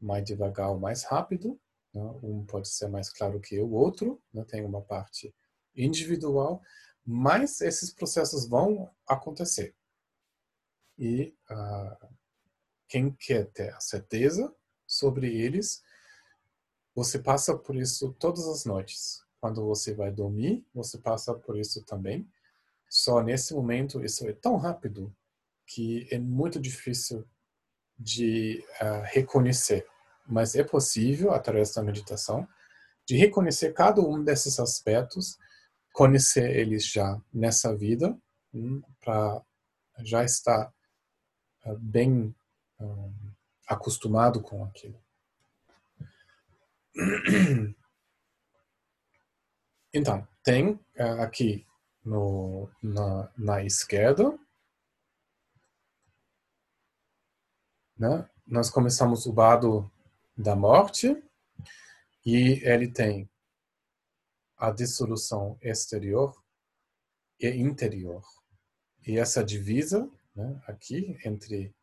mais devagar ou mais rápido. Né? Um pode ser mais claro que o outro, né? tem uma parte individual, mas esses processos vão acontecer. E uh, quem quer ter a certeza sobre eles, você passa por isso todas as noites. Quando você vai dormir, você passa por isso também. Só nesse momento, isso é tão rápido que é muito difícil de uh, reconhecer, mas é possível, através da meditação, de reconhecer cada um desses aspectos, conhecer eles já nessa vida, um, para já estar uh, bem um, acostumado com aquilo. Então, tem uh, aqui no, na, na esquerda. Né? Nós começamos o lado da morte e ele tem a dissolução exterior e interior. E essa divisa né, aqui entre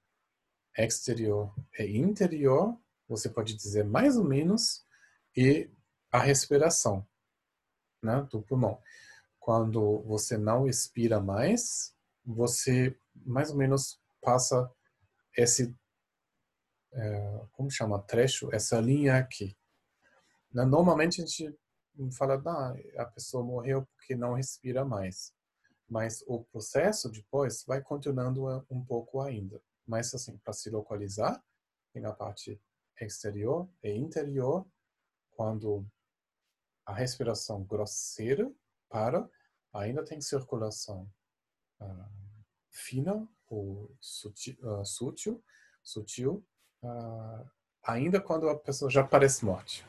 exterior e interior, você pode dizer mais ou menos, e a respiração né, do pulmão. Quando você não expira mais, você mais ou menos passa esse, é, como chama, trecho, essa linha aqui. Né? Normalmente a gente fala, ah, a pessoa morreu porque não respira mais. Mas o processo depois vai continuando um pouco ainda. Mas assim, para se localizar, tem a parte exterior e interior, quando a respiração grosseira para, ainda tem circulação uh, fina ou sutil, uh, sutil, sutil uh, ainda quando a pessoa já parece morte.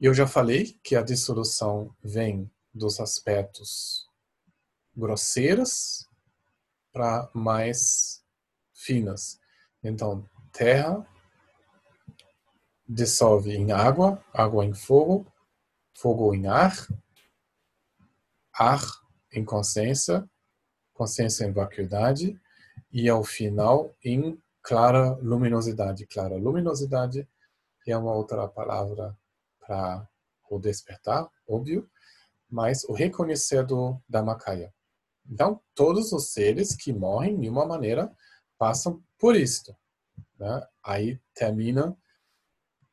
Eu já falei que a dissolução vem dos aspectos grosseiros para mais finas. Então, terra dissolve em água, água em fogo, fogo em ar, ar em consciência, consciência em vacuidade e ao final em clara luminosidade. Clara luminosidade é uma outra palavra para o despertar, óbvio, mas o reconhecer do Dhammakaya. Então, todos os seres que morrem de uma maneira passam por isto. Né? Aí termina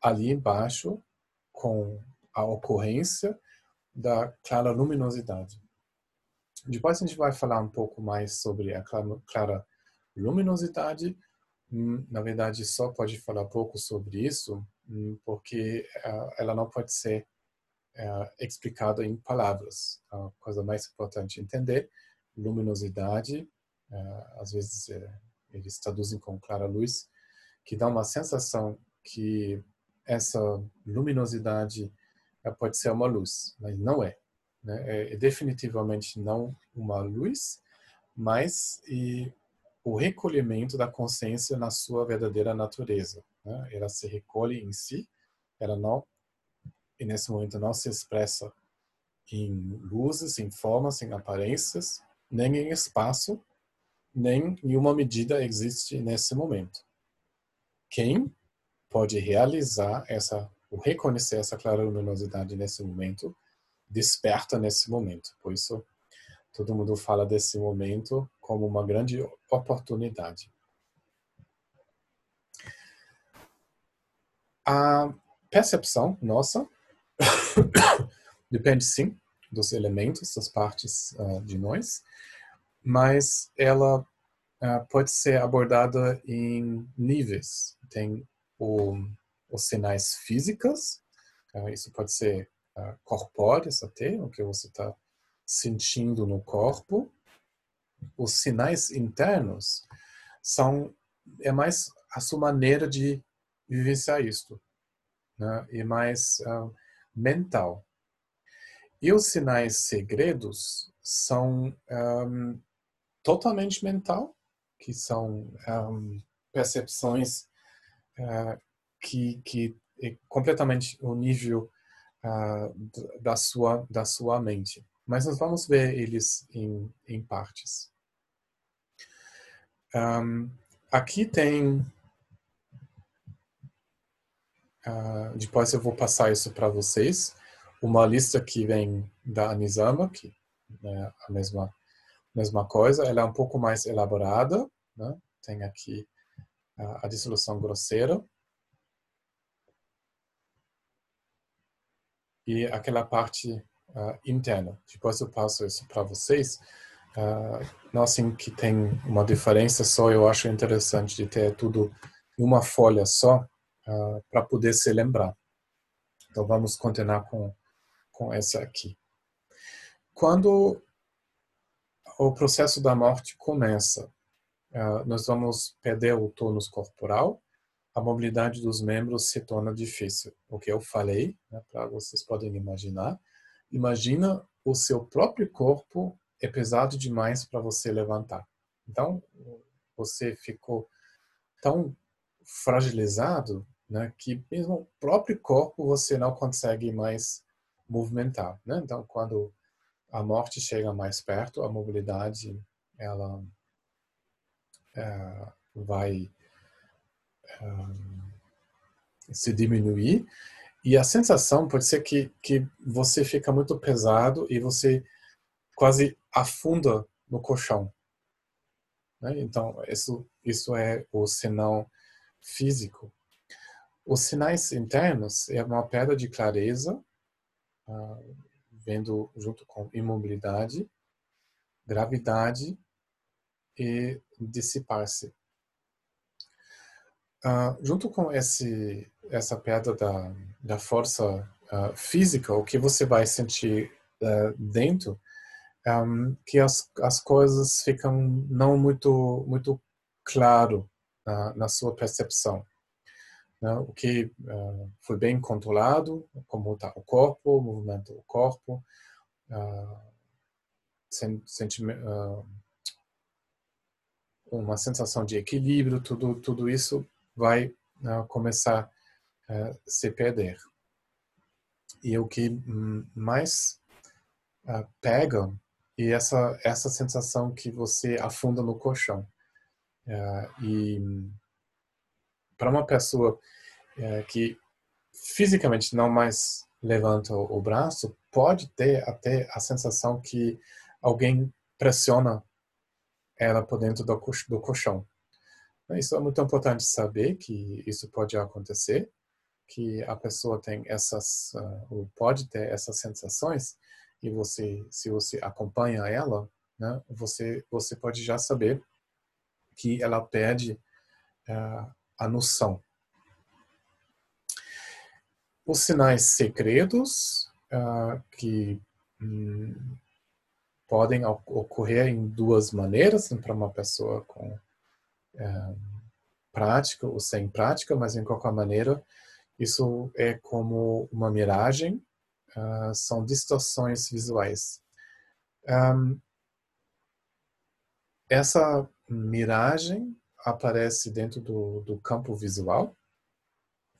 ali embaixo com a ocorrência da clara luminosidade. Depois a gente vai falar um pouco mais sobre a clara luminosidade. Hum, na verdade, só pode falar pouco sobre isso, hum, porque eh, ela não pode ser eh, explicada em palavras. A coisa mais importante é entender luminosidade, eh, às vezes eles traduzem com clara luz, que dá uma sensação que essa luminosidade pode ser uma luz, mas não é. Né? É, é definitivamente não uma luz, mas o recolhimento da consciência na sua verdadeira natureza. Né? Ela se recolhe em si, ela não, e nesse momento não se expressa em luzes, em formas, em aparências, nem em espaço, nem em uma medida existe nesse momento. Quem pode realizar essa, o reconhecer essa clara luminosidade nesse momento, desperta nesse momento. Por isso, todo mundo fala desse momento como uma grande oportunidade. A percepção nossa depende sim dos elementos, das partes uh, de nós, mas ela uh, pode ser abordada em níveis. Tem o, os sinais físicos, uh, isso pode ser uh, corpóreos até, o que você está sentindo no corpo. Os sinais internos são é mais a sua maneira de vivenciar isto, né? e mais uh, mental. E os sinais segredos são um, totalmente mental, que são um, percepções que, que é completamente o nível uh, da, sua, da sua mente. Mas nós vamos ver eles em, em partes. Um, aqui tem. Uh, depois eu vou passar isso para vocês. Uma lista que vem da Anisama, que é a mesma, mesma coisa. Ela é um pouco mais elaborada. Né? Tem aqui a, dissolução grosseira. E aquela parte uh, interna. Depois eu passo isso para vocês. Uh, não assim que tem uma diferença só, eu acho interessante de ter tudo em uma folha só uh, para poder se lembrar. Então vamos continuar com, com essa aqui. Quando o processo da morte começa, nós vamos perder o tônus corporal, a mobilidade dos membros se torna difícil. O que eu falei, né, para vocês podem imaginar. Imagina o seu próprio corpo é pesado demais para você levantar. Então, você ficou tão fragilizado né, que mesmo o próprio corpo você não consegue mais movimentar. Né? Então, quando a morte chega mais perto, a mobilidade ela vai é, se diminuir e a sensação pode ser que, que você fica muito pesado e você quase afunda no colchão. Né? Então, isso, isso é o sinal físico. Os sinais internos é uma perda de clareza, uh, vendo junto com imobilidade, gravidade e dissipar-se. Uh, junto com esse, essa perda da, da força uh, física, o que você vai sentir uh, dentro, um, que as, as coisas ficam não muito muito claro na, sua percepção. Né? O que foi bem controlado, como está o corpo, o movimento do corpo, sentimento uma sensação de equilíbrio, tudo, tudo isso vai uh, começar a se perder. E o que mais uh, pega é essa, essa sensação que você afunda no colchão. Uh, e para uma pessoa que fisicamente não mais levanta o braço, pode ter até a sensação que alguém pressiona ela por dentro do, do colchão. Isso é muito importante saber que isso pode acontecer, que a pessoa tem essas, uh, ou pode ter essas sensações, e você, se você acompanha ela, né, você, você pode já saber que ela perde uh, a noção. Os sinais segredos, uh, que hum, podem ocorrer em duas maneiras, para uma pessoa com é, prática ou sem prática, mas em qualquer maneira, isso é como uma miragem, uh, são distorções visuais. Um, essa miragem aparece dentro do, do campo visual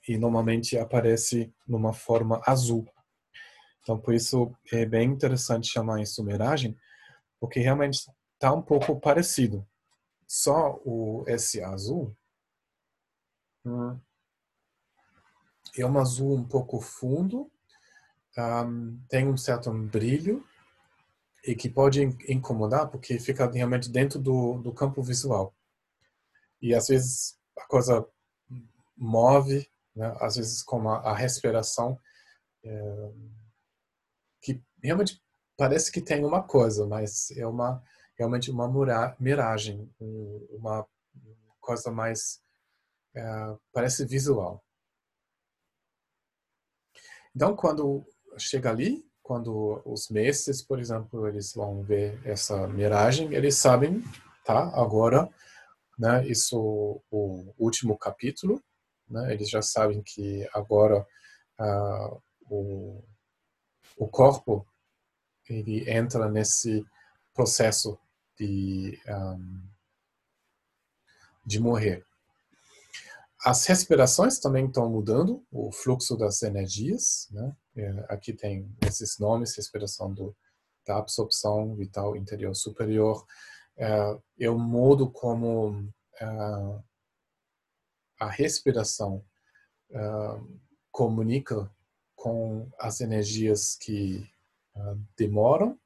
e normalmente aparece numa forma azul. Então, por isso é bem interessante chamar isso miragem, porque realmente está um pouco parecido só o esse azul hum, é um azul um pouco fundo, um, tem um certo brilho e que pode incomodar porque fica realmente dentro do, do campo visual. E às vezes a coisa move, né? às vezes como a, a respiração, é, realmente parece que tem uma coisa, mas é uma realmente uma miragem, uma coisa mais é, parece visual. Então, quando chega ali, quando os mestres, por exemplo, eles vão ver essa miragem, eles sabem, tá? Agora, né? Isso o último capítulo, né? Eles já sabem que agora uh, o o corpo ele entra nesse processo de, um, de morrer. As respirações também estão mudando, o fluxo das energias. Né? É, aqui tem esses nomes, respiração do, da absorção vital interior superior. É, o modo como é, a respiração é, comunica com as energias que uh, demoram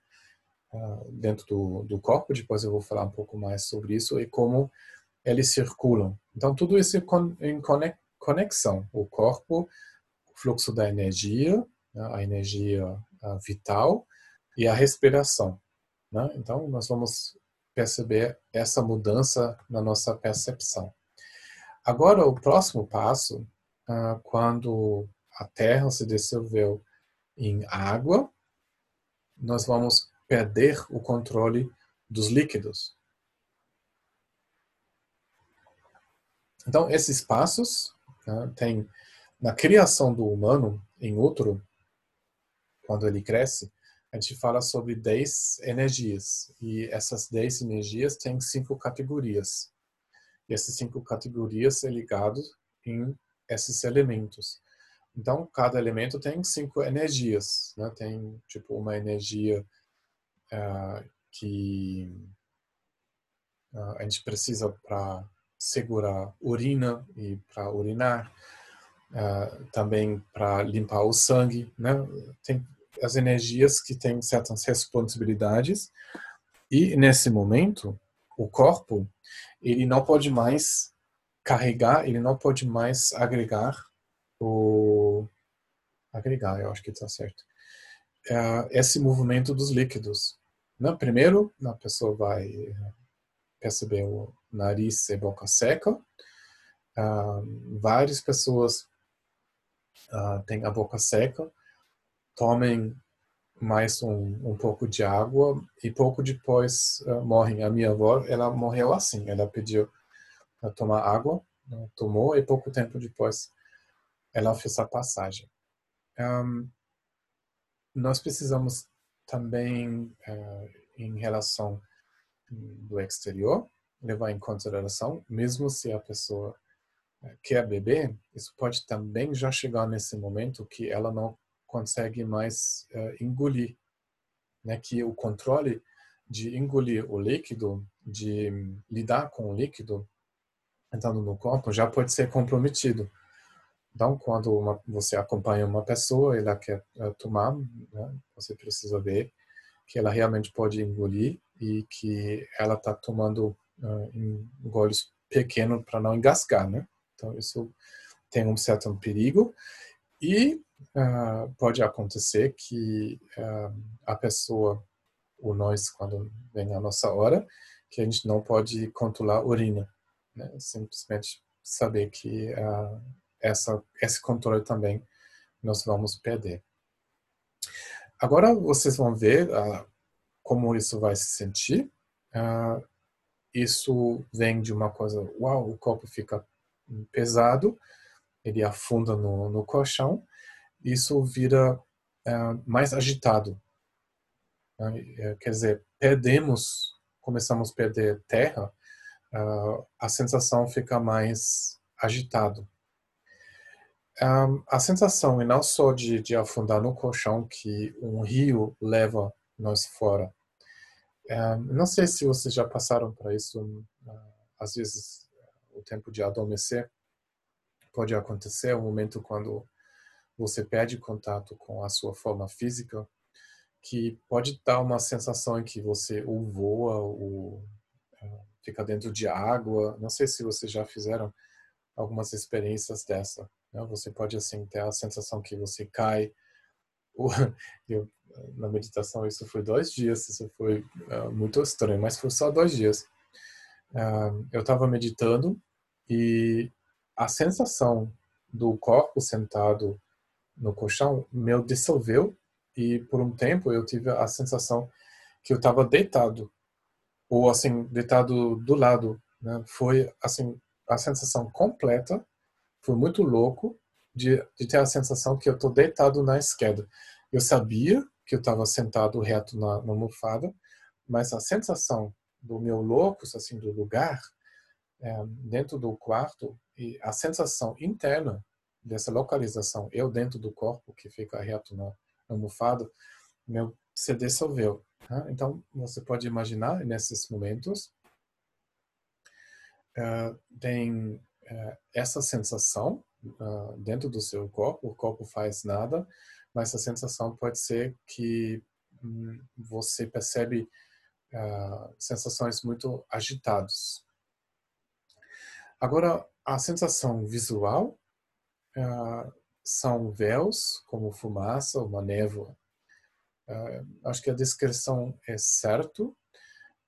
ah, dentro do, do corpo, depois eu vou falar um pouco mais sobre isso, e como eles circulam. Então, tudo isso em conexão. O corpo, o fluxo da energia, né, a energia ah, vital e a respiração. Né? Então, nós vamos perceber essa mudança na nossa percepção. Agora, o próximo passo, ah, quando a Terra se dissolveu em água, nós vamos perder o controle dos líquidos. Então, esses passos né, tem na criação do humano em outro, quando ele cresce, a gente fala sobre 10 energias. E essas 10 energias têm cinco categorias. E essas cinco categorias são ligadas em esses elementos. Então, cada elemento tem cinco energias. Né? Tem, tipo, uma energia uh, que uh, a gente precisa para segurar urina e para urinar. Uh, também para limpar o sangue. Né? Tem as energias que têm certas responsabilidades. E, nesse momento, o corpo ele não pode mais carregar, ele não pode mais agregar o agregar, eu acho que está certo. É, esse movimento dos líquidos. Né? Primeiro, a pessoa vai perceber o nariz e boca seca. Uh, várias pessoas uh, têm a boca seca. Tomem mais um, um pouco de água e pouco depois uh, morrem. A minha avó, ela morreu assim. Ela pediu para tomar água, né? tomou e pouco tempo depois ela fez a passagem. Um, nós precisamos também, uh, em relação do exterior, levar em consideração, mesmo se a pessoa eh, quer beber, isso pode também já chegar nesse momento que ela não consegue mais uh, engolir, né? Que o controle de engolir o líquido, de lidar com o líquido entrando no corpo, já pode ser comprometido. Então, quando uma, você acompanha uma pessoa ela quer uh, tomar, né, você precisa ver que ela realmente pode engolir e que ela está tomando uh, em goles pequenos para não engasgar, né? Então, isso tem um certo perigo e uh, pode acontecer que a pessoa, ou nós, quando vem a nossa hora, que a gente não pode controlar a urina, né? Simplesmente saber que essa, esse controle também nós vamos perder. Agora vocês vão ver uh, como isso vai se sentir. Uh, isso vem de uma coisa, uau, o corpo fica pesado, ele afunda no, no colchão, isso vira uh, mais agitado. Né? Quer dizer, perdemos, começamos a perder terra, a sensação fica mais agitado um, a sensação, e não só de, de afundar no colchão, que um rio leva nós fora. Um, não sei se vocês já passaram por isso. Uh, às vezes, o tempo de adormecer pode acontecer, um momento quando você perde contato com a sua forma física, que pode dar uma sensação em que você ou voa ou uh, fica dentro de água. Não sei se vocês já fizeram algumas experiências dessa. Né? Você pode assim ter a sensação que você cai. Eu, na meditação isso foi dois dias, isso foi uh, muito estranho, mas foi só dois dias. Uh, eu estava meditando e a sensação do corpo sentado no colchão meu dissolveu e por um tempo eu tive a sensação que eu estava deitado ou assim deitado do lado né? foi assim a sensação completa foi muito louco de, de ter a sensação que eu estou deitado na esquerda. Eu sabia que eu estava sentado reto na, na almofada, mas a sensação do meu locus, assim, do lugar, é, dentro do quarto, e a sensação interna dessa localização, eu dentro do corpo, que fica reto na, na almofada, meu, se dissolveu. Né? Então, você pode imaginar, nesses momentos, uh, tem essa sensação uh, dentro do seu corpo, o corpo faz nada, mas a sensação pode ser que um, você percebe sensações muito agitadas. Agora, a sensação visual são véus, como fumaça, uma névoa. acho que a descrição é certo.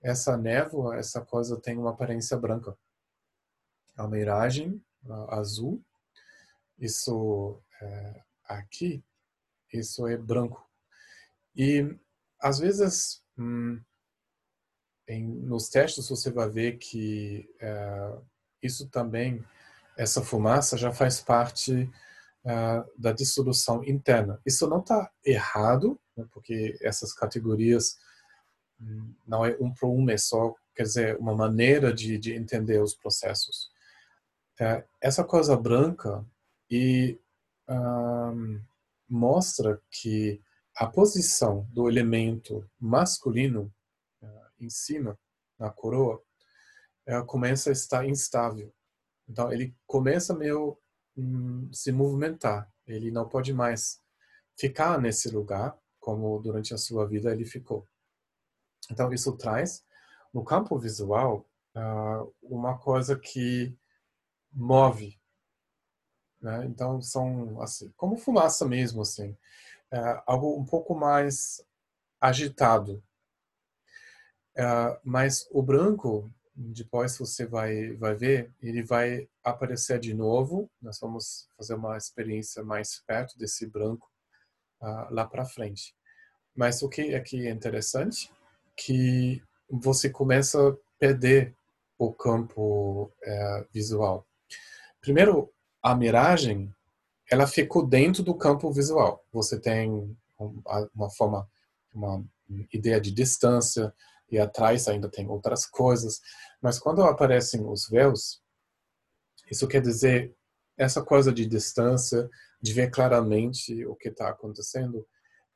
Essa névoa, essa coisa tem uma aparência branca a miragem azul. Isso é, aqui, isso é branco. E às vezes hum, em, nos testes você vai ver que é, isso também, essa fumaça já faz parte uh, da dissolução interna. Isso não está errado, né, porque essas categorias hum, não é um para um, é só, quer dizer, uma maneira de, de entender os processos. Uh, essa coisa branca e um, mostra que a posição do elemento masculino uh, em cima, na coroa, uh, começa a estar instável. Então, ele começa meio hum, se movimentar. Ele não pode mais ficar nesse lugar como durante a sua vida ele ficou. Então, isso traz, no campo visual, uh, uma coisa que move. Né? Então, são assim, como fumaça mesmo, assim é, algo um pouco mais agitado. É, mas o branco, depois você vai, vai ver, ele vai aparecer de novo. Nós vamos fazer uma experiência mais perto desse branco uh, lá para frente. Mas o que aqui é interessante, que você começa a perder o campo é, visual. Primeiro, a miragem ela ficou dentro do campo visual. Você tem uma forma, uma ideia de distância e atrás ainda tem outras coisas. Mas quando aparecem os véus, isso quer dizer essa coisa de distância, de ver claramente o que está acontecendo,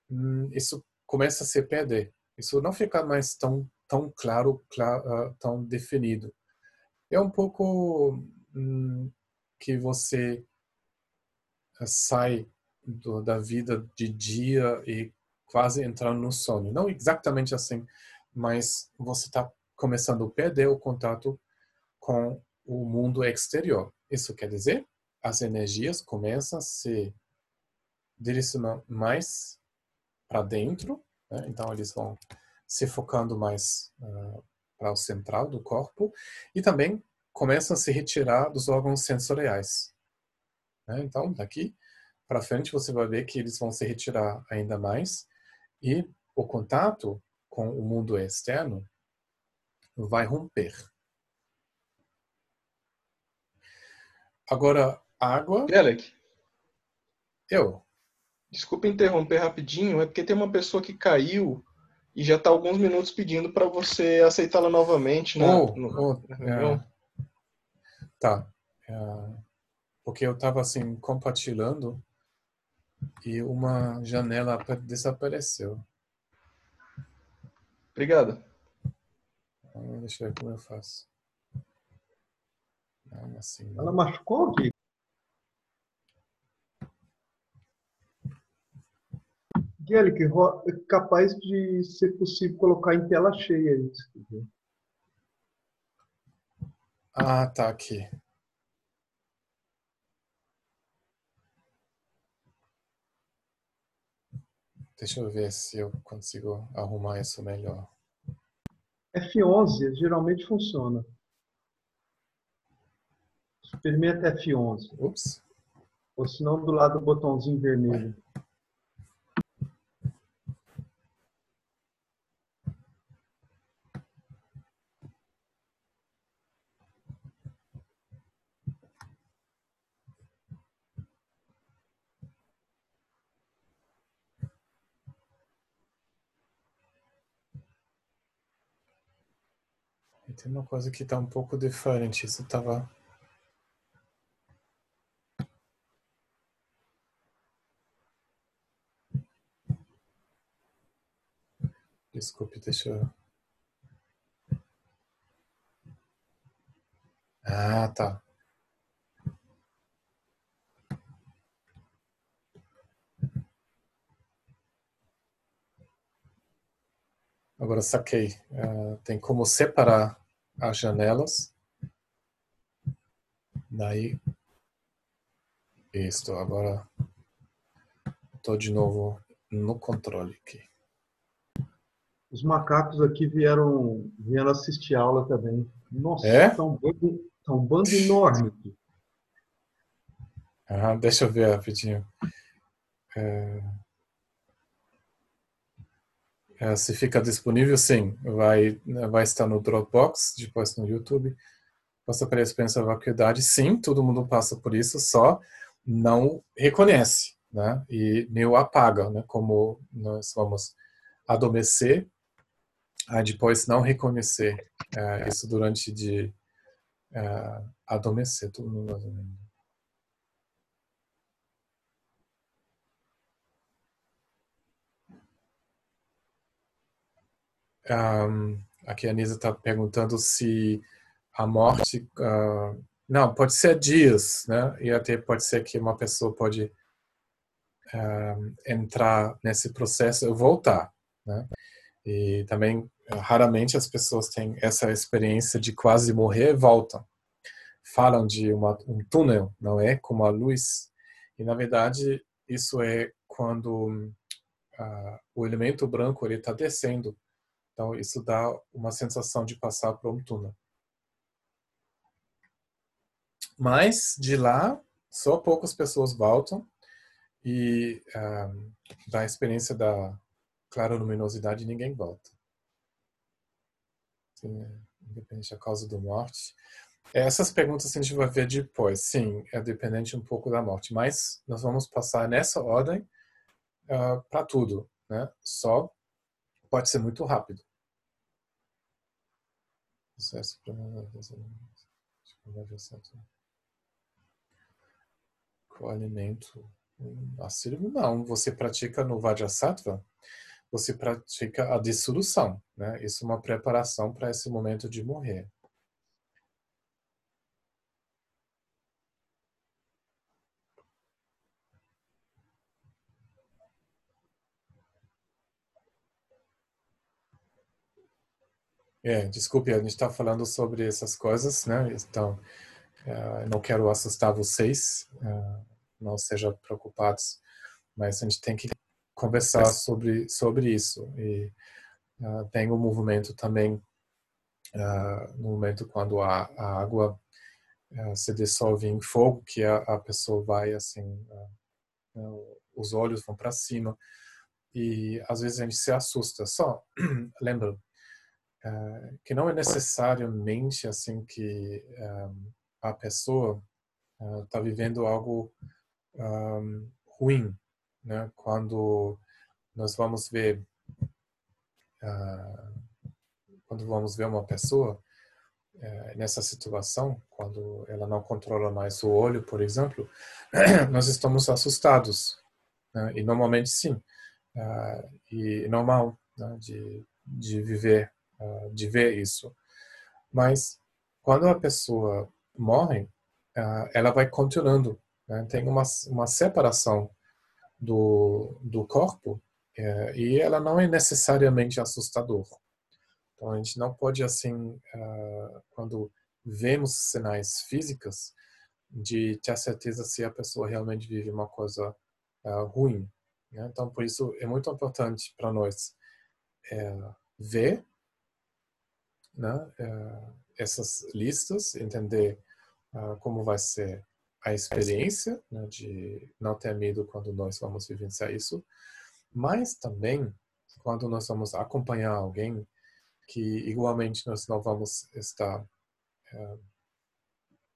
hum, isso começa a se perder. Isso não fica mais tão tão claro, ah, tão definido. É um pouco hum, que você sai do, da vida de dia e quase entrando no sono. Não exatamente assim, mas você está começando a perder o contato com o mundo exterior. Isso quer dizer, as energias começam a se direcionar mais para dentro, né? então eles vão se focando mais uh, para o central do corpo e também começam a se retirar dos órgãos sensoriais. Né? Então, daqui para frente, você vai ver que eles vão se retirar ainda mais e o contato com o mundo externo vai romper. Agora, água. Gelec. Eu. Desculpa interromper rapidinho, é porque tem uma pessoa que caiu e já está alguns minutos pedindo para você aceitá-la novamente. Né? Oh, no, oh, é, tá. É, porque eu estava assim compartilhando e uma janela desapareceu. Obrigado. Deixa eu ver como eu faço. Não, assim, não. Ela machucou aqui? Guilherme, é capaz de ser possível colocar em tela cheia isso. Ah, tá aqui. Deixa eu ver se eu consigo arrumar isso melhor. F11 geralmente funciona. Experimenta F11. Ups. Ou se não, do lado do botãozinho vermelho. tem uma coisa que está um pouco diferente. Isso estava. Desculpe, deixa eu. Ah, tá. Agora saquei. Uh, tem como separar as janelas. Daí, isto, agora estou de novo no controle aqui. Os macacos aqui vieram, vieram assistir aula também. Nossa, é? tá um bando, tá um bando enorme aqui. Ah, deixa eu ver rapidinho. É... É, se fica disponível, sim. Vai, vai estar no Dropbox, depois no YouTube. Passa pela experiência da vacuidade. Sim, todo mundo passa por isso, só não reconhece, né? E meio apaga, né? Como nós vamos adormecer, aí depois não reconhecer uh, isso durante de uh, adormecer. Todo mundo Um, aqui a Anisa está perguntando se a morte. Uh, não, pode ser dias, né? E até pode ser que uma pessoa pode uh, entrar nesse processo e voltar, né? E também, raramente as pessoas têm essa experiência de quase morrer e voltam. Falam de uma, um túnel, não é? Como a luz. E, na verdade, isso é quando uh, o elemento branco ele está descendo então, isso dá uma sensação de passar por um túnel. Mas, de lá, só poucas pessoas voltam e um, da experiência da clara luminosidade, ninguém volta. independente da causa da morte. Essas perguntas a gente vai ver depois. Sim, é dependente um pouco da morte, mas nós vamos passar nessa ordem uh, para tudo. Né? Só pode ser muito rápido. Acesso para o alimento assírio? Não, você pratica no Vajrasattva, você pratica a dissolução, né? Isso é uma preparação para esse momento de morrer. É, desculpe, a gente está falando sobre essas coisas, né? Então, uh, não quero assustar vocês, uh, não sejam preocupados, mas a gente tem que conversar sobre sobre isso. E uh, tem um movimento também no momento quando a, a água se dissolve em fogo, que a, a pessoa vai assim, os olhos vão para cima e às vezes a gente se assusta. Só lembra que não é necessariamente assim que um, a pessoa está uh, vivendo algo um, ruim, né? Quando nós vamos ver uh, quando vamos ver uma pessoa nessa situação, quando ela não controla mais o olho, por exemplo, nós estamos assustados. Né? E normalmente sim. Uh, e normal né? de, de viver uh, de ver isso. Mas quando a pessoa morre, uh, ela vai continuando. Né? Tem uma, uma separação do, do corpo uh, e ela não é necessariamente assustador. Então a gente não pode assim, ah, quando vemos sinais físicos, de ter certeza se a pessoa realmente vive uma coisa ruim. Né? Então por isso é muito importante para nós é, ver né, eh, essas listas, entender uh, como vai ser a experiência né, de não ter medo quando nós vamos vivenciar isso, mas também quando nós vamos acompanhar alguém que igualmente nós não vamos estar, uh,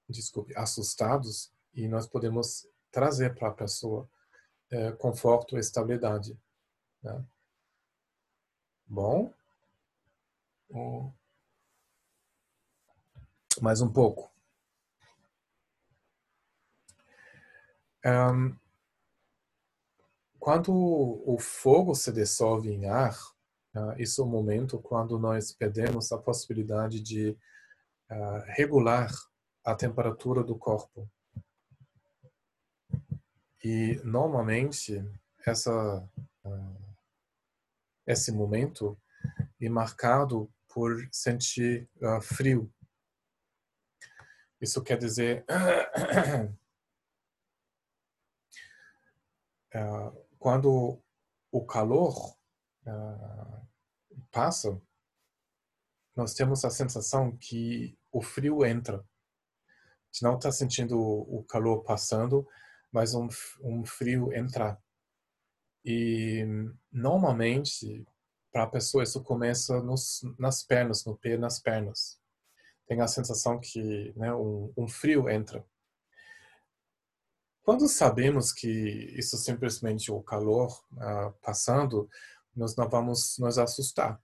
desculpe, assustados e nós podemos trazer para a pessoa uh, conforto e estabilidade. Né? Bom, mais um pouco. Um, quando o fogo se dissolve em ar, uh, isso é o momento quando nós perdemos a possibilidade de uh, regular a temperatura do corpo. E normalmente essa uh, esse momento é marcado por sentir frio isso quer dizer ah, quando o calor ah, passa, nós temos a sensação que o frio entra. A gente não está sentindo o calor passando, mas um frio entrar. E normalmente, para a pessoa, isso começa nos, nas pernas, no pé, nas pernas tem a sensação que né, um, um frio entra. quando sabemos que isso é simplesmente o calor uh, passando, nós não vamos nos assustar.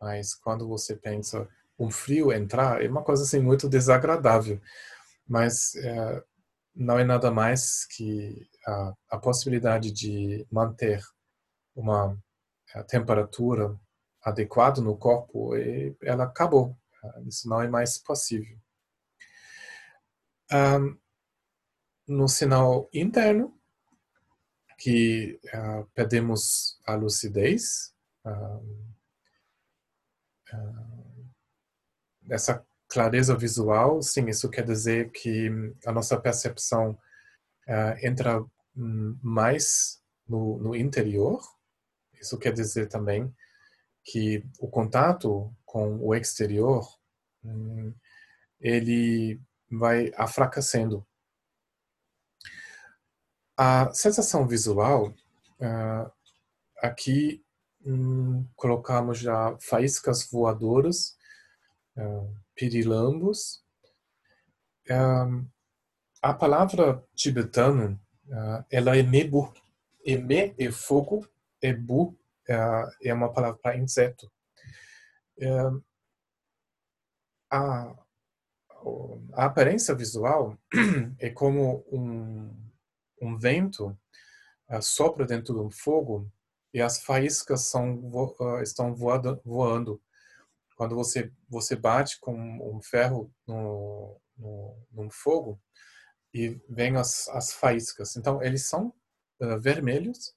Mas quando você pensa um frio entrar, é uma coisa assim muito desagradável. Mas uh, não é nada mais que a, a possibilidade de manter uma temperatura adequada no corpo, e ela acabou. Isso não é mais possível. Um, no sinal interno, que uh, perdemos a lucidez, uh, uh, essa clareza visual, sim, isso quer dizer que a nossa percepção entra um, mais no, no interior. Isso quer dizer também que o contato com o exterior ele vai afracacendo a sensação visual, uh, aqui hum, colocamos já faíscas voadoras, uh, pirilambos. Uh, a palavra tibetana, ela é mebu. Eme é fogo, ebu é uma palavra para inseto. A, a aparência visual é como um um vento sopra dentro de um fogo e as faíscas são, uh, estão voado, voando. Quando você, você bate com um ferro no, no, num fogo e vem as, as faíscas. Então, eles são uh, vermelhos,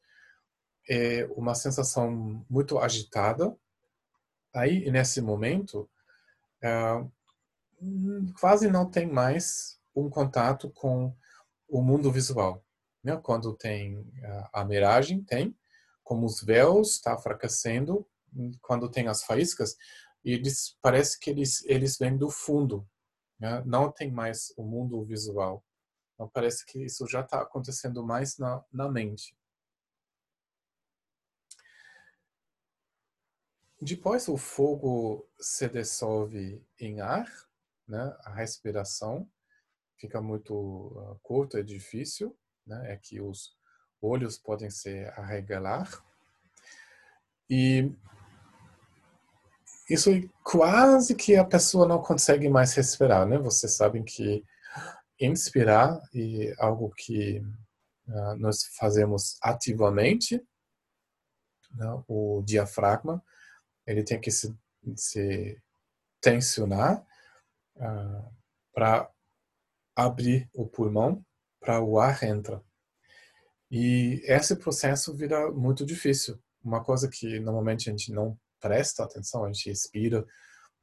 é uma sensação muito agitada. Aí, nesse momento, quase não tem mais um contato com o mundo visual. Né? Quando tem a miragem, tem. Como os véus está fracascendo, quando tem as faíscas, eles parece que eles eles vêm do fundo, né? não tem mais o mundo visual. Então parece que isso já está acontecendo mais na, na mente. Depois o fogo se dissolve em ar, né? A respiração fica muito uh, curta e difícil né? é que os olhos podem se arregalar. E isso é quase que a pessoa não consegue mais respirar, né? Vocês sabem que inspirar é algo que uh, nós fazemos ativamente. Né? O diafragma, ele tem que se, se tensionar uh, para abrir o pulmão para o ar entra. E esse processo vira muito difícil. Uma coisa que normalmente a gente não presta atenção, a gente expira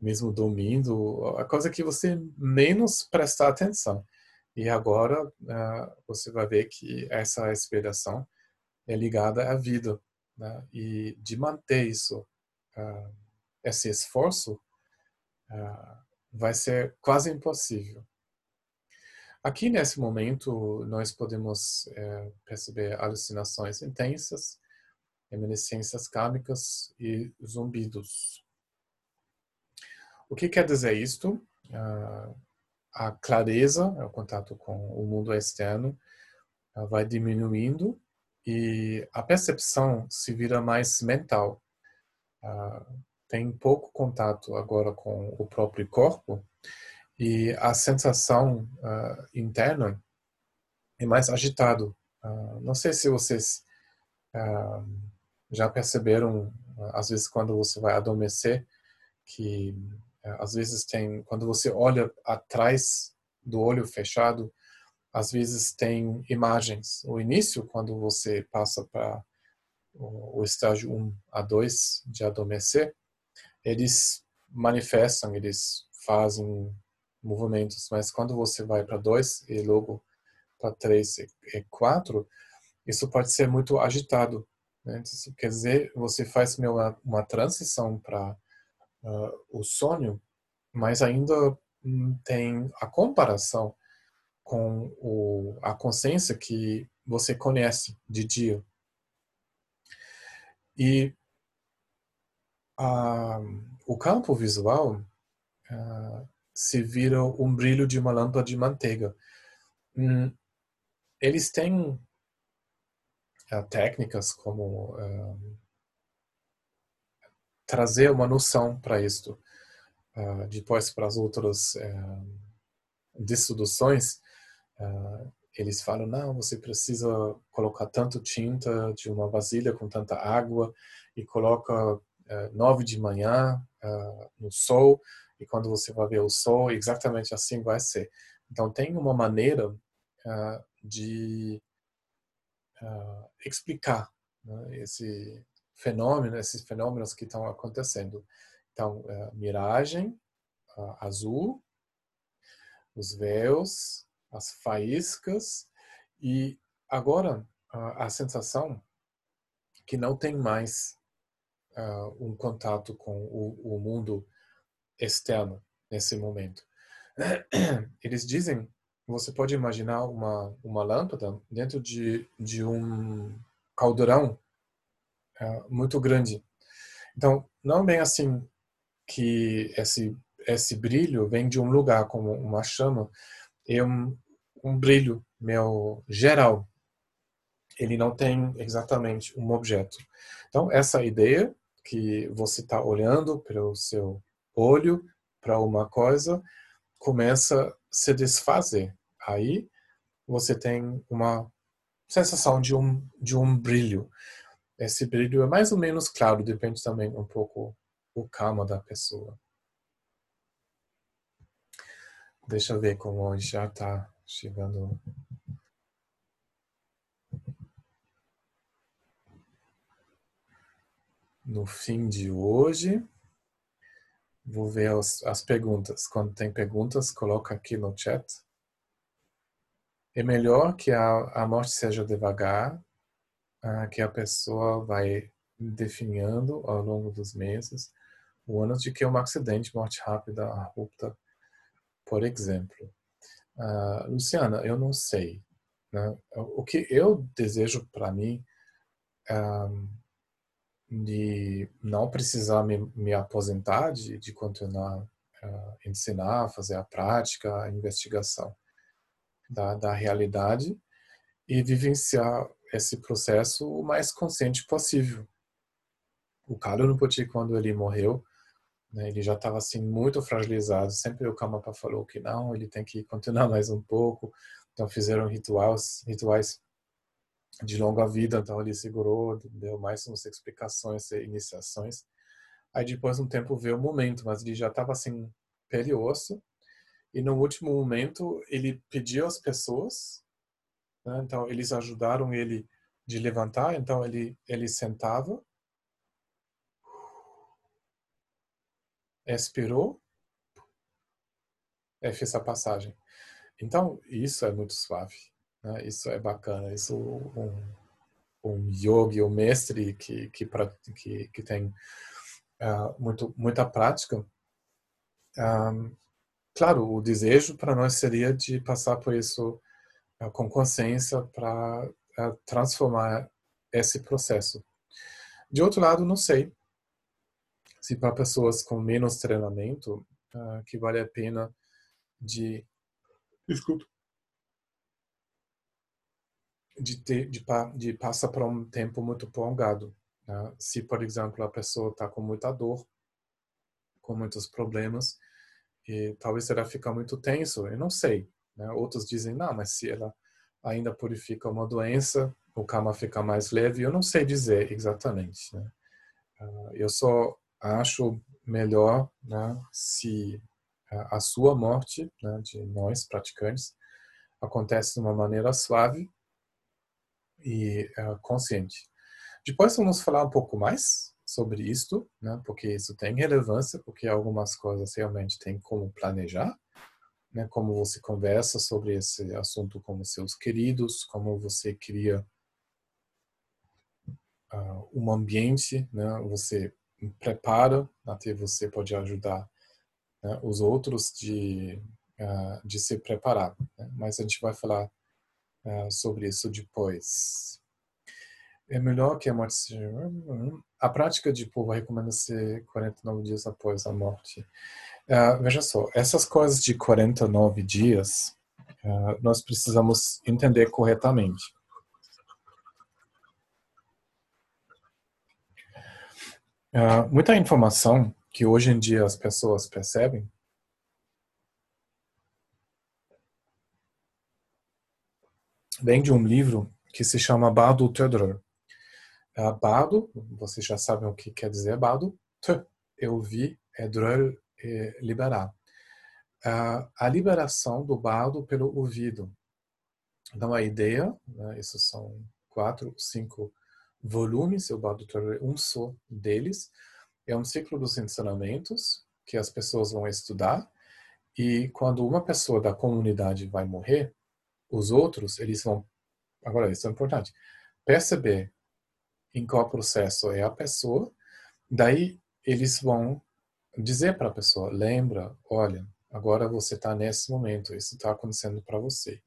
mesmo dormindo, a coisa que você menos presta atenção. E agora uh, você vai ver que essa expiração é ligada à vida. Né? E de manter isso, uh, esse esforço, uh, vai ser quase impossível. Aqui, nesse momento, nós podemos é, perceber alucinações intensas, reminiscências kármicas e zumbidos. O que quer dizer isto? Uh, a clareza, o contato com o mundo externo, vai diminuindo e a percepção se vira mais mental. Uh, tem pouco contato agora com o próprio corpo e a sensação uh, interna é mais agitado. Uh, não sei se vocês uh, já perceberam, às vezes quando você vai adormecer, que às vezes tem, quando você olha atrás do olho fechado, às vezes tem imagens. O início, quando você passa para o, estágio 1 a 2 de adormecer, eles manifestam, eles fazem movimentos, mas quando você vai para dois e logo para três e quatro, isso pode ser muito agitado. Né? Isso quer dizer, você faz uma, uma transição para uh, o sonho, mas ainda tem a comparação com o, a consciência que você conhece de dia. E uh, o campo visual uh, se vira um brilho de uma lâmpada de manteiga. Hum, eles têm uh, técnicas como trazer uma noção para isto. Depois, para as outras distribuições, uh, eles falam, não, você precisa colocar tanto tinta de uma vasilha com tanta água e coloca nove de manhã no sol e quando você vai ver o sol, exatamente assim vai ser. Então, tem uma maneira de explicar né, esse fenômeno, esses fenômenos que estão acontecendo. Então, miragem azul, os véus, as faíscas e agora a sensação que não tem mais uh, um contato com o, o, mundo externo nesse momento. Eles dizem, você pode imaginar uma uma lâmpada dentro de de um caldeirão é, muito grande. Então, não é bem assim que esse esse brilho vem de um lugar como uma chama, é um, um brilho meu geral. Ele não tem exatamente um objeto. Então, essa ideia que você está olhando pelo seu olho para uma coisa começa a se desfazer. Aí você tem uma sensação de um de um brilho esse brilho é mais ou menos claro, depende também um pouco o calma da pessoa. Deixa eu ver como já está chegando. No fim de hoje, vou ver as, as perguntas. Quando tem perguntas, coloca aqui no chat. É melhor que a, a morte seja devagar que a pessoa vai definindo ao longo dos meses o ano de que um acidente, morte rápida, abrupta, por exemplo. Uh, Luciana, eu não sei. Né? O que eu desejo para mim um, de não precisar me, me aposentar, de, de continuar uh, ensinar, fazer a prática, a investigação da, da realidade e vivenciar esse processo o mais consciente possível. O Carlo Nupotti, quando ele morreu, né, ele já estava assim muito fragilizado. Sempre o Kamapa falou que não, ele tem que continuar mais um pouco. Então fizeram rituais, rituais de longa vida. Então ele segurou, deu mais umas explicações, iniciações. Aí depois um tempo veio o momento, mas ele já estava assim pele e osso. E no último momento ele pediu às pessoas né? Então, eles ajudaram ele de levantar. Então, ele, ele sentava, expirou e fez a passagem. Então, isso é muito suave. Né? Isso é bacana. Isso um, um yogi, um mestre que, que, que, que tem uh, muito, muita prática. Um, claro, o desejo para nós seria de passar por isso é, com consciência para é, transformar esse processo. De outro lado, não sei se para pessoas com menos treinamento uh, que vale a pena de desculpa de ter de, de passar por um tempo muito prolongado. Né? Se, por exemplo, a pessoa está com muita dor, com muitos problemas, e talvez ela fica muito tenso, eu não sei. Né? Outros dizem, não, mas se ela ainda purifica uma doença, o karma fica mais leve. Eu não sei dizer exatamente. Né? Uh, eu só acho melhor né, se a sua morte, né, de nós praticantes, acontece de uma maneira suave e uh, consciente. Depois vamos falar um pouco mais sobre isto, né, porque isso tem relevância, porque algumas coisas realmente tem como planejar, né, como você conversa sobre esse assunto com seus queridos, como você cria uh, um ambiente, né, você prepara, até você pode ajudar né, os outros de, uh, de se preparar. Né? Mas a gente vai falar uh, sobre isso depois. É melhor que a morte. A prática de povo recomenda-se 49 dias após a morte. Uh, veja só, essas coisas de 49 dias, nós precisamos entender corretamente. Uh, muita informação que hoje em dia as pessoas percebem vem de um livro que se chama Bardo Tödrer. Uh, bardo, vocês já sabem o que quer dizer bardo. Tö, eu vi, é dröl, é liberar. Uh, a liberação do bardo pelo ouvido. Então, a ideia, né, esses são quatro, cinco volumes, Tödrer é um só deles, é um ciclo dos ensinamentos que as pessoas vão estudar. E quando uma pessoa da comunidade vai morrer, os outros, eles vão, agora isso é importante, perceber em qual processo é a pessoa, daí eles vão dizer para a pessoa, lembra, olha, agora você está nesse momento, isso está acontecendo para você.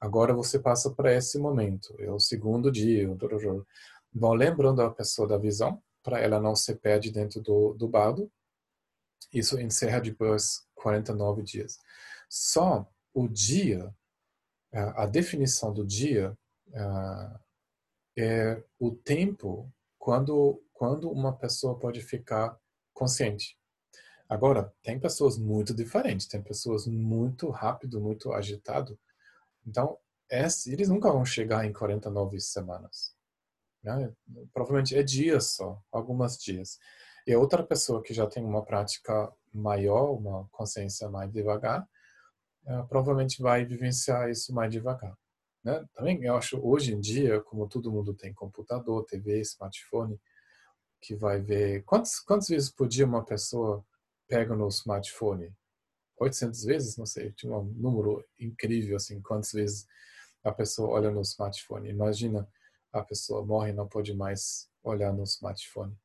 Agora você passa para esse momento, é o segundo dia, vão lembrando a pessoa da visão, para ela não se perde dentro do, do bardo. Isso encerra depois 49 dias. Só o dia a definição do dia é o tempo quando quando uma pessoa pode ficar consciente. Agora, tem pessoas muito diferentes, tem pessoas muito rápido, muito agitado. Então, eles nunca vão chegar em 49 semanas. Né? Provavelmente é dias só, algumas dias. E outra pessoa que já tem uma prática maior, uma consciência mais devagar, uh, provavelmente vai vivenciar isso mais devagar. Né? Também eu acho hoje em dia, como todo mundo tem computador, TV, smartphone, que vai ver quantas quantas vezes por dia uma pessoa pega no smartphone? 800 vezes, não sei, tinha um número incrível assim, quantas vezes a pessoa olha no smartphone. Imagina a pessoa morre e não pode mais olhar no smartphone.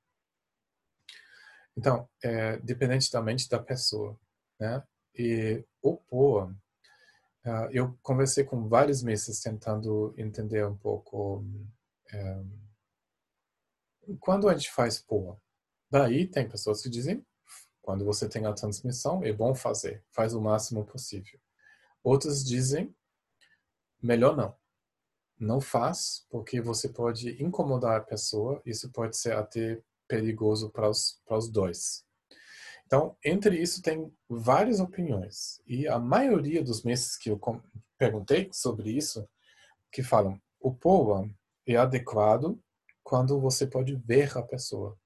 Então, é dependente da mente da pessoa, né? E o POA, uh, eu conversei com vários meses tentando entender um pouco é, quando a gente faz POA. Daí tem pessoas que dizem, quando você tem a transmissão, é bom fazer, faz o máximo possível. Outros dizem, melhor não. Não faz, porque você pode incomodar a pessoa, isso pode ser até perigoso para os, para os dois. Então, entre isso tem várias opiniões. E a maioria dos meses que eu perguntei sobre isso, que falam, o POA é adequado quando você pode ver a pessoa.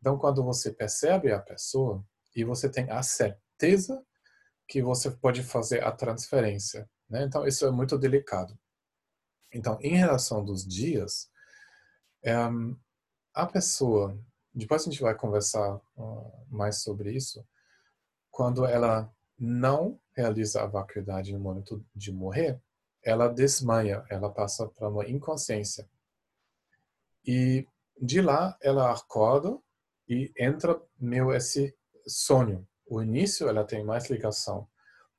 Então, quando você percebe a pessoa e você tem a certeza que você pode fazer a transferência. Né? Então, isso é muito delicado. Então, em relação dos dias, é, a pessoa depois a gente vai conversar uh, mais sobre isso, quando ela não realiza a vacuidade no momento de morrer, ela desmaia, ela passa para uma inconsciência. E de lá ela acorda e entra meio esse sonho. O início ela tem mais ligação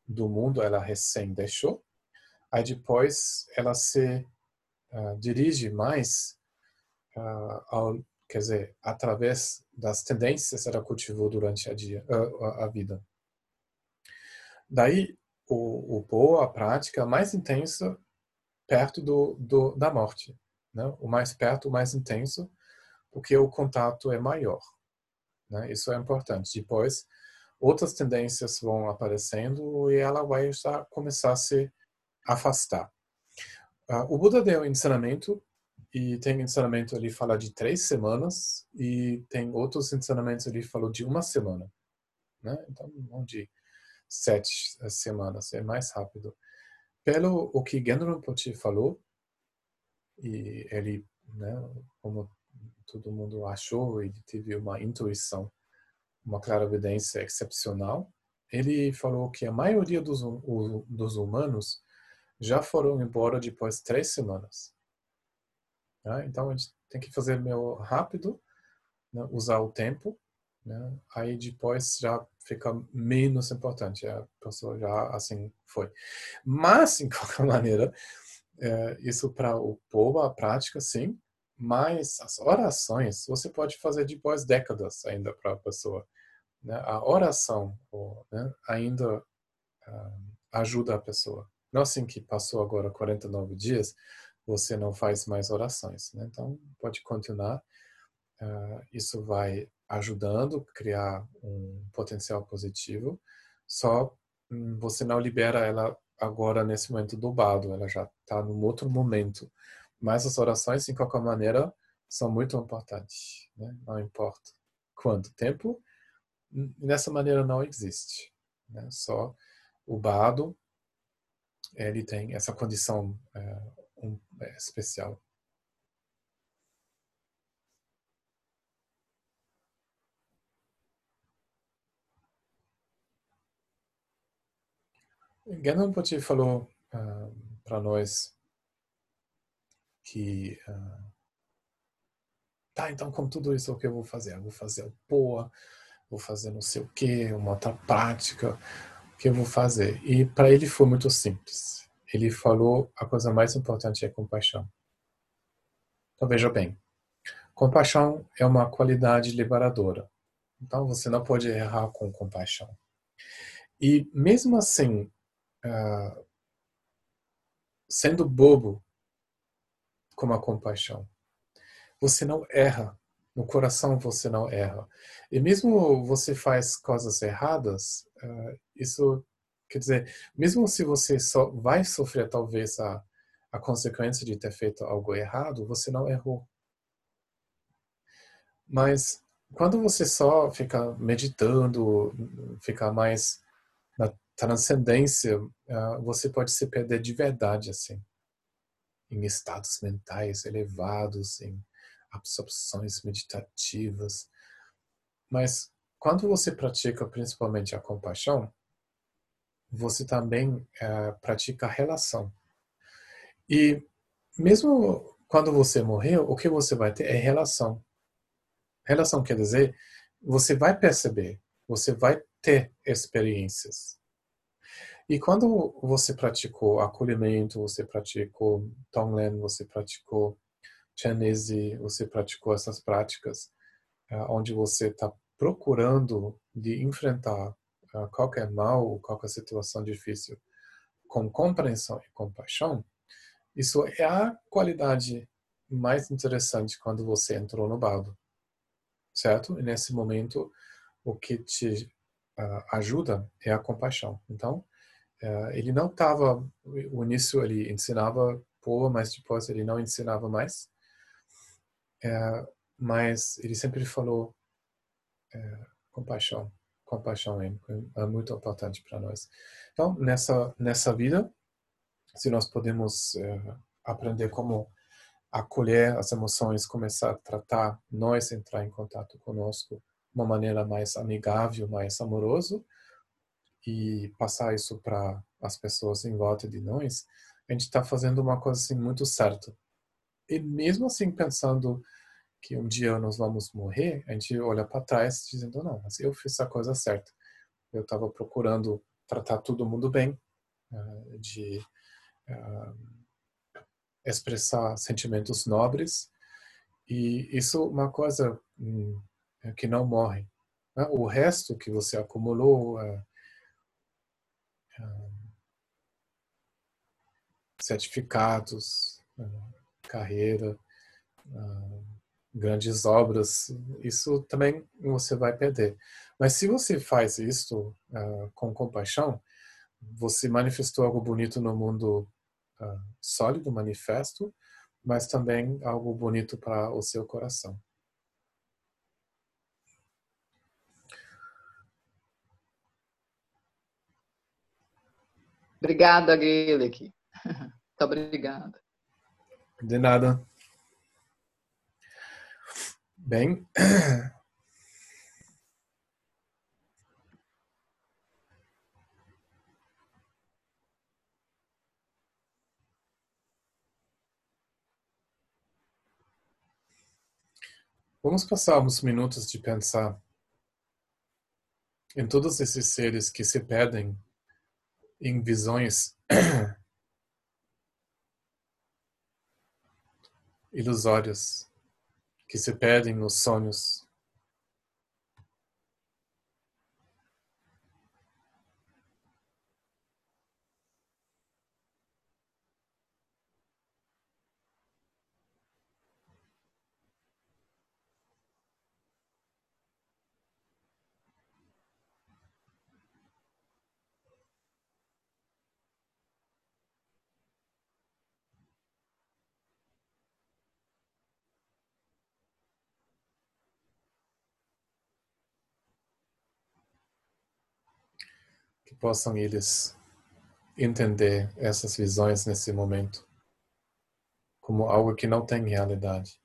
do mundo, ela recém deixou. Aí depois ela se uh, dirige mais uh, ao quer dizer, através das tendências ela cultivou durante a, dia, a, a vida. Daí, o, o boa, a prática mais intensa perto do, do, da morte. Né? O mais perto, o mais intenso, porque o contato é maior. Né? Isso é importante. Depois, outras tendências vão aparecendo e ela vai já começar a se afastar. Uh, o Buda deu ensinamento e tem ensinamento ali fala de três semanas e tem outros ensinamentos ali falam de uma semana. Né? Então, não de sete semanas, é mais rápido. Pelo o que Genro Rinpoche falou, e ele, né, como todo mundo achou, ele teve uma intuição, uma clara evidência excepcional, ele falou que a maioria dos, dos humanos já foram embora depois de três semanas. Né? Então a gente tem que fazer meio rápido, né? usar o tempo, né? aí depois já fica menos importante. A pessoa já assim foi. Mas, em qualquer maneira, é, isso para o povo, a prática, sim. Mas as orações você pode fazer depois décadas ainda para a pessoa. Né? A oração né? ainda uh, ajuda a pessoa. Não assim que passou agora 49 dias, você não faz mais orações. Né? Então, pode continuar. Uh, isso vai ajudando a criar um potencial positivo. Só um, você não libera ela agora nesse momento do bado, ela já está num outro momento. Mas as orações, de qualquer maneira, são muito importantes. Né? Não importa quanto tempo, nessa maneira não existe. Né? Só o bado, ele tem essa condição é, um, é, especial. Ganapati falou uh, ah, para nós que uh, tá, então com tudo isso o que eu vou fazer? Eu vou fazer o POA, vou fazer não sei o que, uma outra prática, que eu vou fazer? E para ele foi muito simples. Ele falou a coisa mais importante é compaixão. Então veja bem, compaixão é uma qualidade liberadora. Então você não pode errar com compaixão. E mesmo assim, uh, sendo bobo com a compaixão, você não erra. No coração você não erra. E mesmo você faz coisas erradas, uh, isso quer dizer, mesmo se você só vai sofrer talvez a, a consequência de ter feito algo errado, você não errou. Mas quando você só fica meditando, fica mais na transcendência, uh, você pode se perder de verdade assim, em estados mentais elevados, em absorções meditativas. Mas quando você pratica principalmente a compaixão, você também é, pratica a relação. E mesmo quando você morreu, o que você vai ter é relação. Relação quer dizer, você vai perceber, você vai ter experiências. E quando você praticou acolhimento, você praticou Tonglen, você praticou Chinese, você praticou essas práticas, uh, onde você está procurando de enfrentar uh, qualquer mal, qualquer situação difícil, com compreensão e compaixão, isso é a qualidade mais interessante quando você entrou no bardo, certo? E nesse momento, o que te uh, ajuda é a compaixão. Então, ele não estava, o início ele ensinava boa, mas depois ele não ensinava mais. É, mas ele sempre falou é, compaixão, compaixão é, é muito importante para nós. Então nessa nessa vida, se nós podemos é, aprender como acolher as emoções, começar a tratar nós, entrar em contato conosco de uma maneira mais amigável, mais amoroso e passar isso para as pessoas em volta de nós, a gente está fazendo uma coisa assim muito certa. E mesmo assim pensando que um dia nós vamos morrer, a gente olha para trás dizendo não, mas eu fiz a coisa certa. Eu estava procurando tratar todo mundo bem, eh, de uh, expressar sentimentos nobres e isso é uma coisa hum, que não morre. Né? O resto que você acumulou uh, certificados, carreira, grandes obras, isso também você vai perder. Mas se você faz isso uh, com compaixão, você manifestou algo bonito no mundo uh, sólido, manifesto, mas também algo bonito para o seu coração. Obrigada, Gaelic. Muito obrigada. De nada. Bem, Vamos passar uns minutos de pensar em todos esses seres que se perdem em visões ilusórias que se perdem nos sonhos. Possam eles entender essas visões nesse momento como algo que não tem realidade.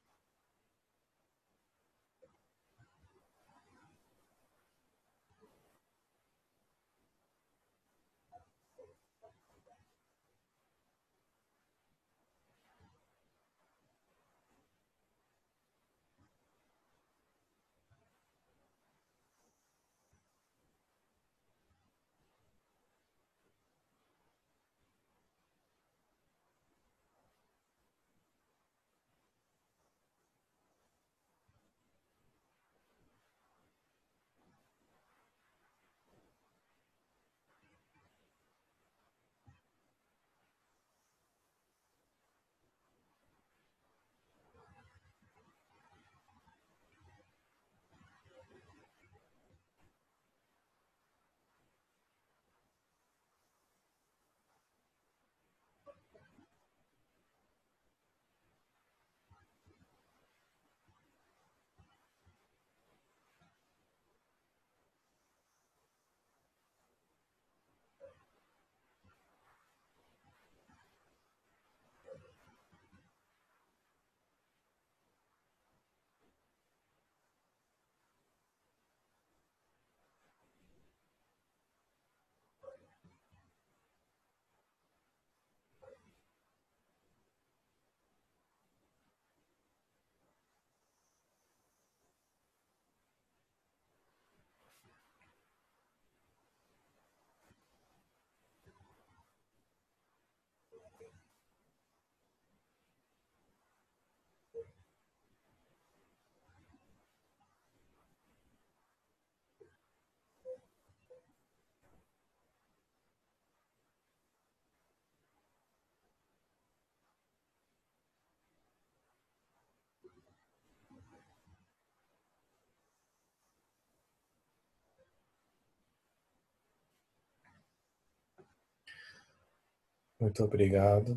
Muito obrigado.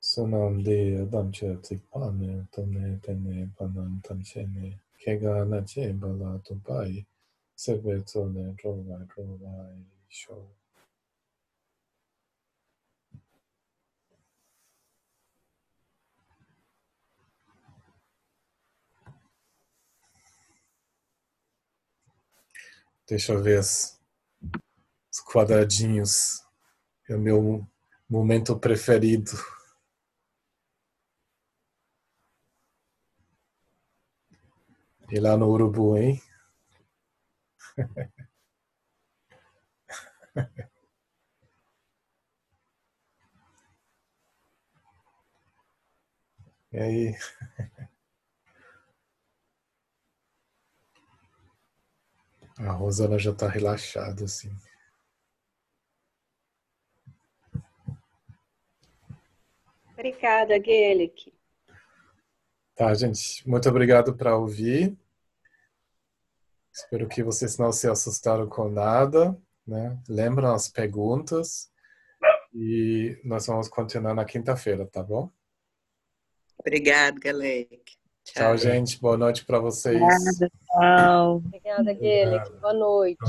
Sunamde damche tsikpane tane tene panam tamshene kega nache bala tupai sebe tsone drovai drovai show. Deixa eu ver os quadradinhos é o meu momento preferido. E lá no Urubu, hein? E aí? A Rosana já está relaxada, assim. Obrigada, Gelic. Tá, gente. Muito obrigado para ouvir. Espero que vocês não se assustaram com nada, né? Lembram as perguntas e nós vamos continuar na quinta-feira, tá bom? Obrigado, Galec. Tchau, Tchau gente. Boa noite para vocês. Obrigada, tchau. Obrigada, Gelic. Boa noite.